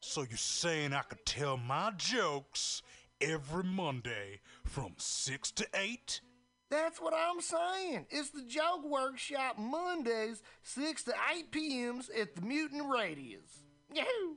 So you're saying I could tell my jokes every Monday from 6 to 8? That's what I'm saying. It's the Joke Workshop Mondays, 6 to 8 p.m.s at the Mutant Radius. Yahoo!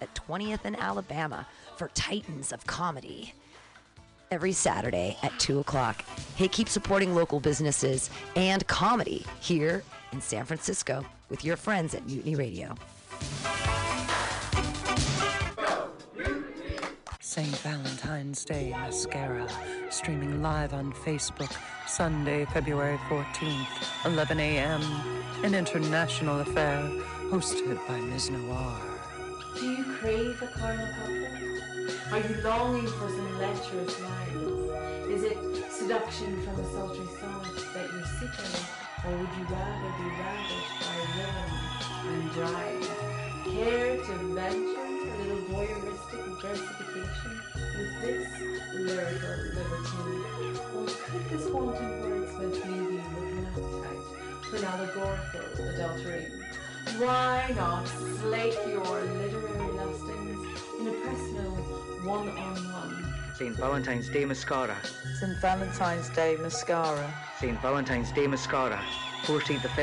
at 20th and Alabama for Titans of Comedy every Saturday at 2 o'clock. Hey, keep supporting local businesses and comedy here in San Francisco with your friends at Mutiny Radio. St. Valentine's Day Mascara, streaming live on Facebook, Sunday, February 14th, 11 a.m. An international affair hosted by Ms. Noir. Do you crave a carnal couple? Are you longing for some lecherous lines? Is it seduction from a sultry song that you're seeking? Or would you rather be ravished by a rhythm and drive? Care to venture a little voyeuristic versification with this lyrical libertine? Or could this wanton wordsmith leave you with an appetite for an allegorical adultery? Why not slake your literary lustings in a personal one-on-one? St. Valentine's Day Mascara. St. Valentine's Day Mascara. St. Valentine's Day Mascara. 14th of February.